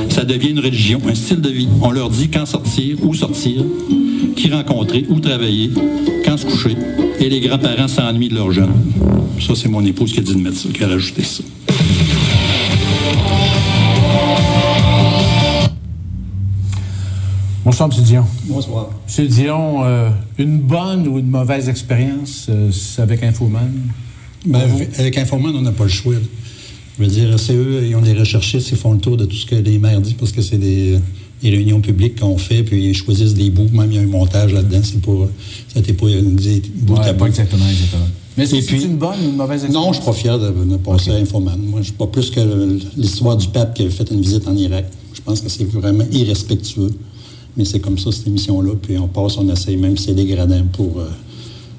Ça devient une religion, un style de vie. On leur dit quand sortir, où sortir, qui rencontrer, où travailler, quand se coucher. Et les grands-parents s'ennuient de leurs jeunes. Ça, c'est mon épouse qui a dit de mettre ça, qui a rajouté ça.
Bonsoir, M. Dion.
Bonsoir.
M. Dion, euh, une bonne ou une mauvaise expérience euh, avec Infoman?
Ben, avec Infoman, on n'a pas le choix. là. Je veux dire, c'est eux, ils ont des recherchistes, ils font le tour de tout ce que les maires disent parce que c'est des, des réunions publiques qu'on fait, puis ils choisissent des bouts. Même il y a un montage là-dedans. C'est pas, ça n'était pas dit bout
Ouais,
à
pas
bout.
exactement, exactement. Mais c'est une bonne ou une mauvaise expérience?
Non, je suis pas fier de, de passer à Infoman. Moi, je suis pas plus que l'histoire du pape qui avait fait une visite en Irak. Je pense que c'est vraiment irrespectueux. Mais c'est comme ça, cette émission-là. Puis on passe, on essaye, même si c'est dégradant pour, euh,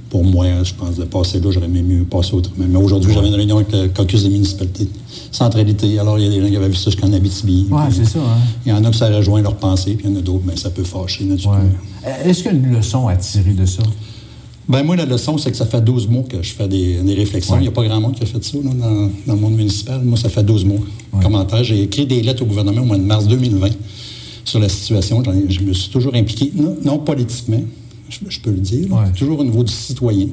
pour moi, je pense, de passer là, j'aurais aimé mieux passer autrement. Mais aujourd'hui, j'avais une réunion avec le caucus des municipalités. Centralité. Alors, il y a des gens qui avaient vu ça jusqu'en Abitibi. Puis,
c'est ça, hein.
Il y en a qui ça rejoint leur pensée, puis il y en a d'autres, mais ça peut fâcher, naturellement.
Euh, Est-ce qu'il y a une leçon à tirer de ça?
Ben moi, la leçon, c'est que ça fait 12 mois que je fais des, des réflexions. Il n'y a pas grand monde qui a fait ça là, dans, dans le monde municipal. Moi, ça fait 12 mois. Commentaire. J'ai écrit des lettres au gouvernement au mois de mars 2020 sur la situation. Je me suis toujours impliqué, non, non politiquement, je, je peux le dire, toujours au niveau du citoyen.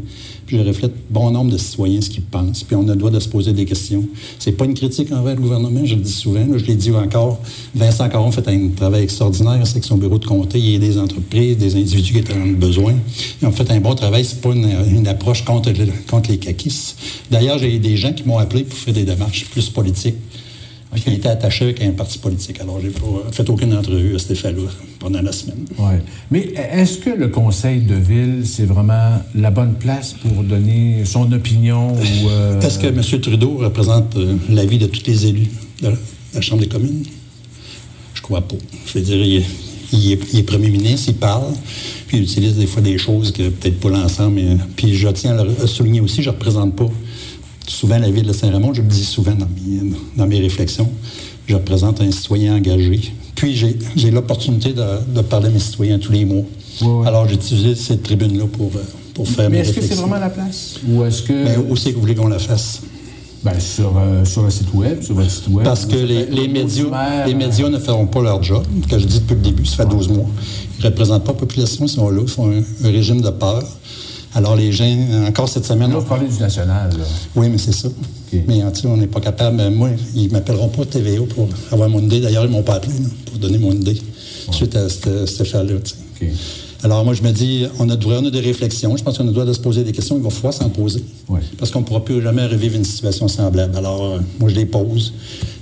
Puis je reflète bon nombre de citoyens ce qu'ils pensent. Puis on a le droit de se poser des questions. C'est pas une critique envers le gouvernement, je le dis souvent. là, je l'ai dit encore. Vincent Caron fait un travail extraordinaire avec son bureau de comté. Il y a des entreprises, des individus qui étaient en besoin. Ils ont fait un bon travail. C'est pas une, une approche contre, le- contre les caquistes. D'ailleurs, j'ai des gens qui m'ont appelé pour faire des démarches plus politiques. Qui étaient attachés avec un parti politique. Alors, j'ai pas fait aucune entrevue à cet effet-là pendant la semaine.
Ouais. Mais est-ce que le conseil de ville, c'est vraiment la bonne place pour donner son opinion ou. euh,
Est-ce que M. Trudeau représente euh, l'avis de tous les élus de la, Chambre des communes? Je crois pas. Je veux dire, il est, il est- il est premier ministre, il parle, puis il utilise des fois des choses que peut-être pas l'ensemble. mais- Puis je tiens à le à souligner aussi, je ne représente pas souvent la ville de Saint-Raymond, je le dis souvent dans mes, dans mes réflexions. Je représente un citoyen engagé. Puis j'ai j'ai l'opportunité de, de parler à mes citoyens tous les mois. Alors j'ai utilisé cette tribune-là pour, euh, pour faire
Mais
mes
est-ce que c'est
réflexions.
vraiment la place? Ou est-ce que.
Mais où c'est que vous voulez qu'on la fasse?
Ben, sur, euh, sur le site web, sur votre site web.
Parce que les, les médias, les médias ne feront pas leur job, que je dis depuis le début, ça fait 12 mois. Ils ne représentent pas la population, ils sont là, ils font un, un régime de peur. Alors les gens, encore cette semaine...
Là, vous parlez du national, là.
Oui, mais c'est ça. Mais en tout cas, on n'est pas capable. euh, Moi, ils ne m'appelleront pas TVA pour avoir mon idée. D'ailleurs, ils ne m'ont pas appelé là, pour donner mon idée suite à cette, affaire-là. tu sais. Alors moi, je me dis, on a, on a des réflexions. Je pense qu'on a le droit de se poser des questions. Il va falloir s'en poser. Parce qu'on ne pourra plus jamais revivre une situation semblable. Alors, euh, moi, je les pose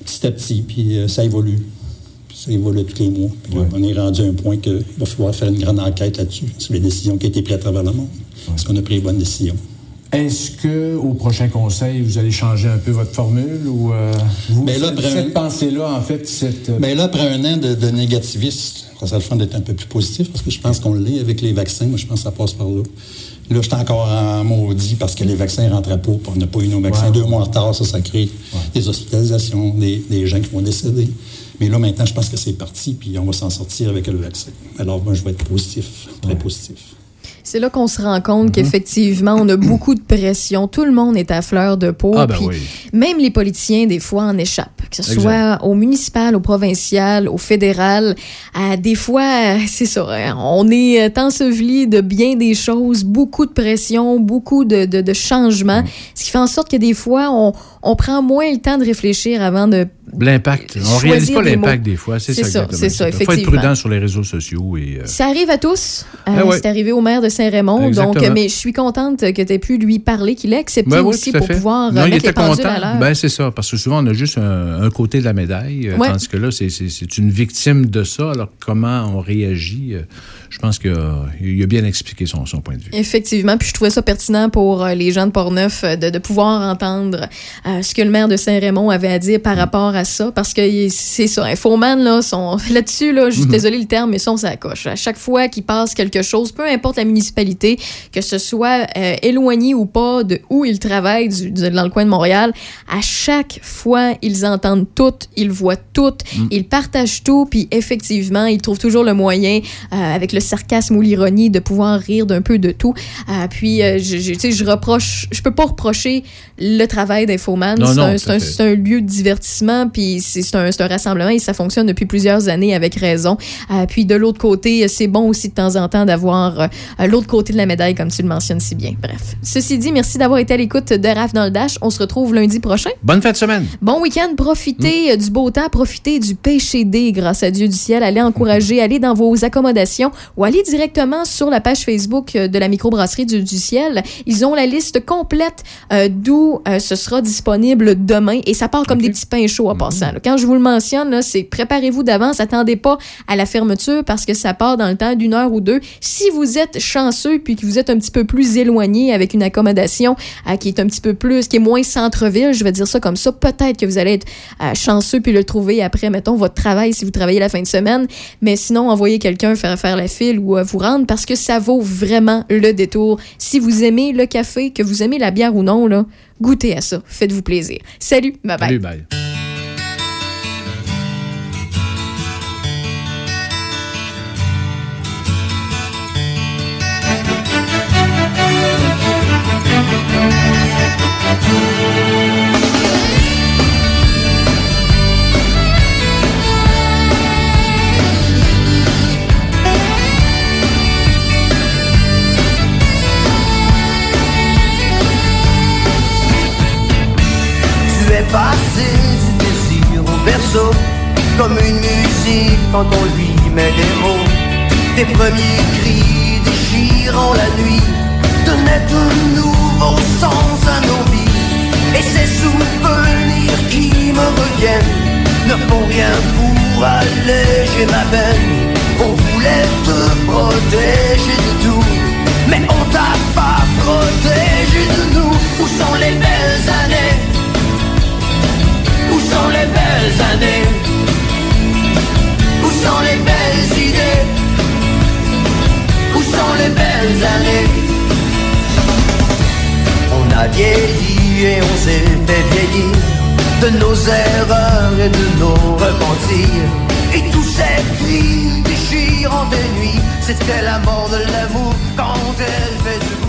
petit à petit, puis euh, ça évolue. Puis ça évolue tous les mois. Puis là, on est rendu à un point qu'il va falloir faire une grande enquête là-dessus, sur les décisions qui ont été prises à travers le monde. Est-ce qu'on a pris les bonnes décisions?
Est-ce que au prochain conseil, vous allez changer un peu votre formule ou euh, vous,
Ben là,
cette,
après
cette
un-
pensée-là, en fait, cette. euh,
Mais là, après un an de, de négativisme, ça serait le fun d'être un peu plus positif parce que je pense qu'on l'est avec les vaccins. Moi, je pense que ça passe par là. Là, je suis encore en maudit parce que les vaccins rentraient pas, on n'a pas eu nos vaccins. Deux mois en retard, ça, ça crée des hospitalisations, des, des gens qui vont décéder. Mais là, maintenant, je pense que c'est parti, puis on va s'en sortir avec le vaccin. Alors, moi, je vais être positif, très positif.
C'est là qu'on se rend compte qu'effectivement, on a beaucoup de pression. Tout le monde est à fleur de peau.
Ah, ben oui.
Même les politiciens, des fois, en échappent. Que ce
Exact.
soit au municipal, au provincial, au fédéral. Des fois, c'est ça. On est euh, enseveli de bien des choses, beaucoup de pression, beaucoup de, de, de changements.
Mm.
Ce qui fait en sorte que des fois, on, on prend moins le temps de réfléchir avant de
L'impact. On
Choisir
réalise pas l'impact des fois. C'est ça,
ça, ça,
Il faut être prudent sur les réseaux sociaux et. euh,
Ça arrive à tous. Euh,
Ah ouais.
C'est arrivé au maire de Saint-Raymond. Donc, mais je suis contente que tu aies pu lui parler, qu'il ait accepté
Ben oui,
aussi pour
fait.
pouvoir
Non, il
mettre
était
les pendules
content.
à l'heure.
Ben, c'est ça, parce que souvent, on a juste un, un côté de la médaille, euh,
Ouais.
tandis que là, c'est- c'est c'est une victime de ça. Alors, comment on réagit, euh, je pense qu'il a bien expliqué son, son point de vue.
Effectivement, puis je trouvais ça pertinent pour euh, les gens de Portneuf euh, de, de pouvoir entendre euh, ce que le maire de Saint-Raymond avait à dire par rapport à ça, parce que c'est ça, Infoman, là, sont là-dessus, là, je suis
Mhm.
désolé le terme, mais sont ça coche. À chaque fois qu'il passe quelque chose, peu importe la municipalité, que ce soit euh, éloigné ou pas de où ils travaillent du- du- dans le coin de Montréal, à chaque fois, ils entendent tout, ils voient tout,
Mm.
ils partagent tout, puis effectivement, ils trouvent toujours le moyen, euh, avec le sarcasme ou l'ironie, de pouvoir rire d'un peu de tout. Euh, puis, euh, je, je, je reproche, je peux pas reprocher le travail d'Infoman. C'est un, un, un lieu de divertissement, puis c'est un, un rassemblement et ça fonctionne depuis plusieurs années avec raison. Euh, puis de l'autre côté, c'est bon aussi de temps en temps d'avoir euh, l'autre côté de la médaille, comme tu le mentionnes si bien. Bref. Ceci dit, merci d'avoir été à l'écoute de Raph dans le Dash. On se retrouve lundi prochain.
Bonne fin de semaine.
Bon week-end, profitez euh, du beau temps, profitez du PCD grâce à Dieu du ciel. Allez encourager, allez dans vos accommodations ou allez directement sur la page Facebook euh, de la microbrasserie du, du ciel. Ils ont la liste complète euh, d'où euh, ce sera disponible demain et ça part comme des petits pains chauds en passant. là. Quand je vous le mentionne, c'est préparez-vous d'avance, attendez pas à la fermeture parce que ça part dans le temps d'une heure ou deux. Si vous êtes chanceux puis que vous êtes un petit peu plus éloigné avec une accommodation euh, qui est un petit peu plus, qui est moins centre-ville, je vais dire ça comme ça, peut-être que vous allez être chanceux puis le trouver après, mettons, votre travail si vous travaillez la fin de semaine. Mais sinon, envoyez quelqu'un faire faire la file ou euh, vous rendre parce que ça vaut vraiment le détour. Si vous aimez le café, que vous aimez la bière ou non, là, goûtez à ça. Faites-vous plaisir. Salut, bye bye.
Comme une musique quand on lui met des mots. Des premiers cris déchirant la nuit donnaient un nouveau sens à nos vies. Et ces souvenirs qui me reviennent ne font rien pour alléger ma peine. On voulait te protéger de tout, mais on t'a pas protégé de nous. Où sont les belles années? Où sont les belles années? On a vieilli et on s'est fait vieillir de nos erreurs et de nos repentirs. Et tous ces cris déchirant des nuits, c'était la mort de l'amour quand elle fait du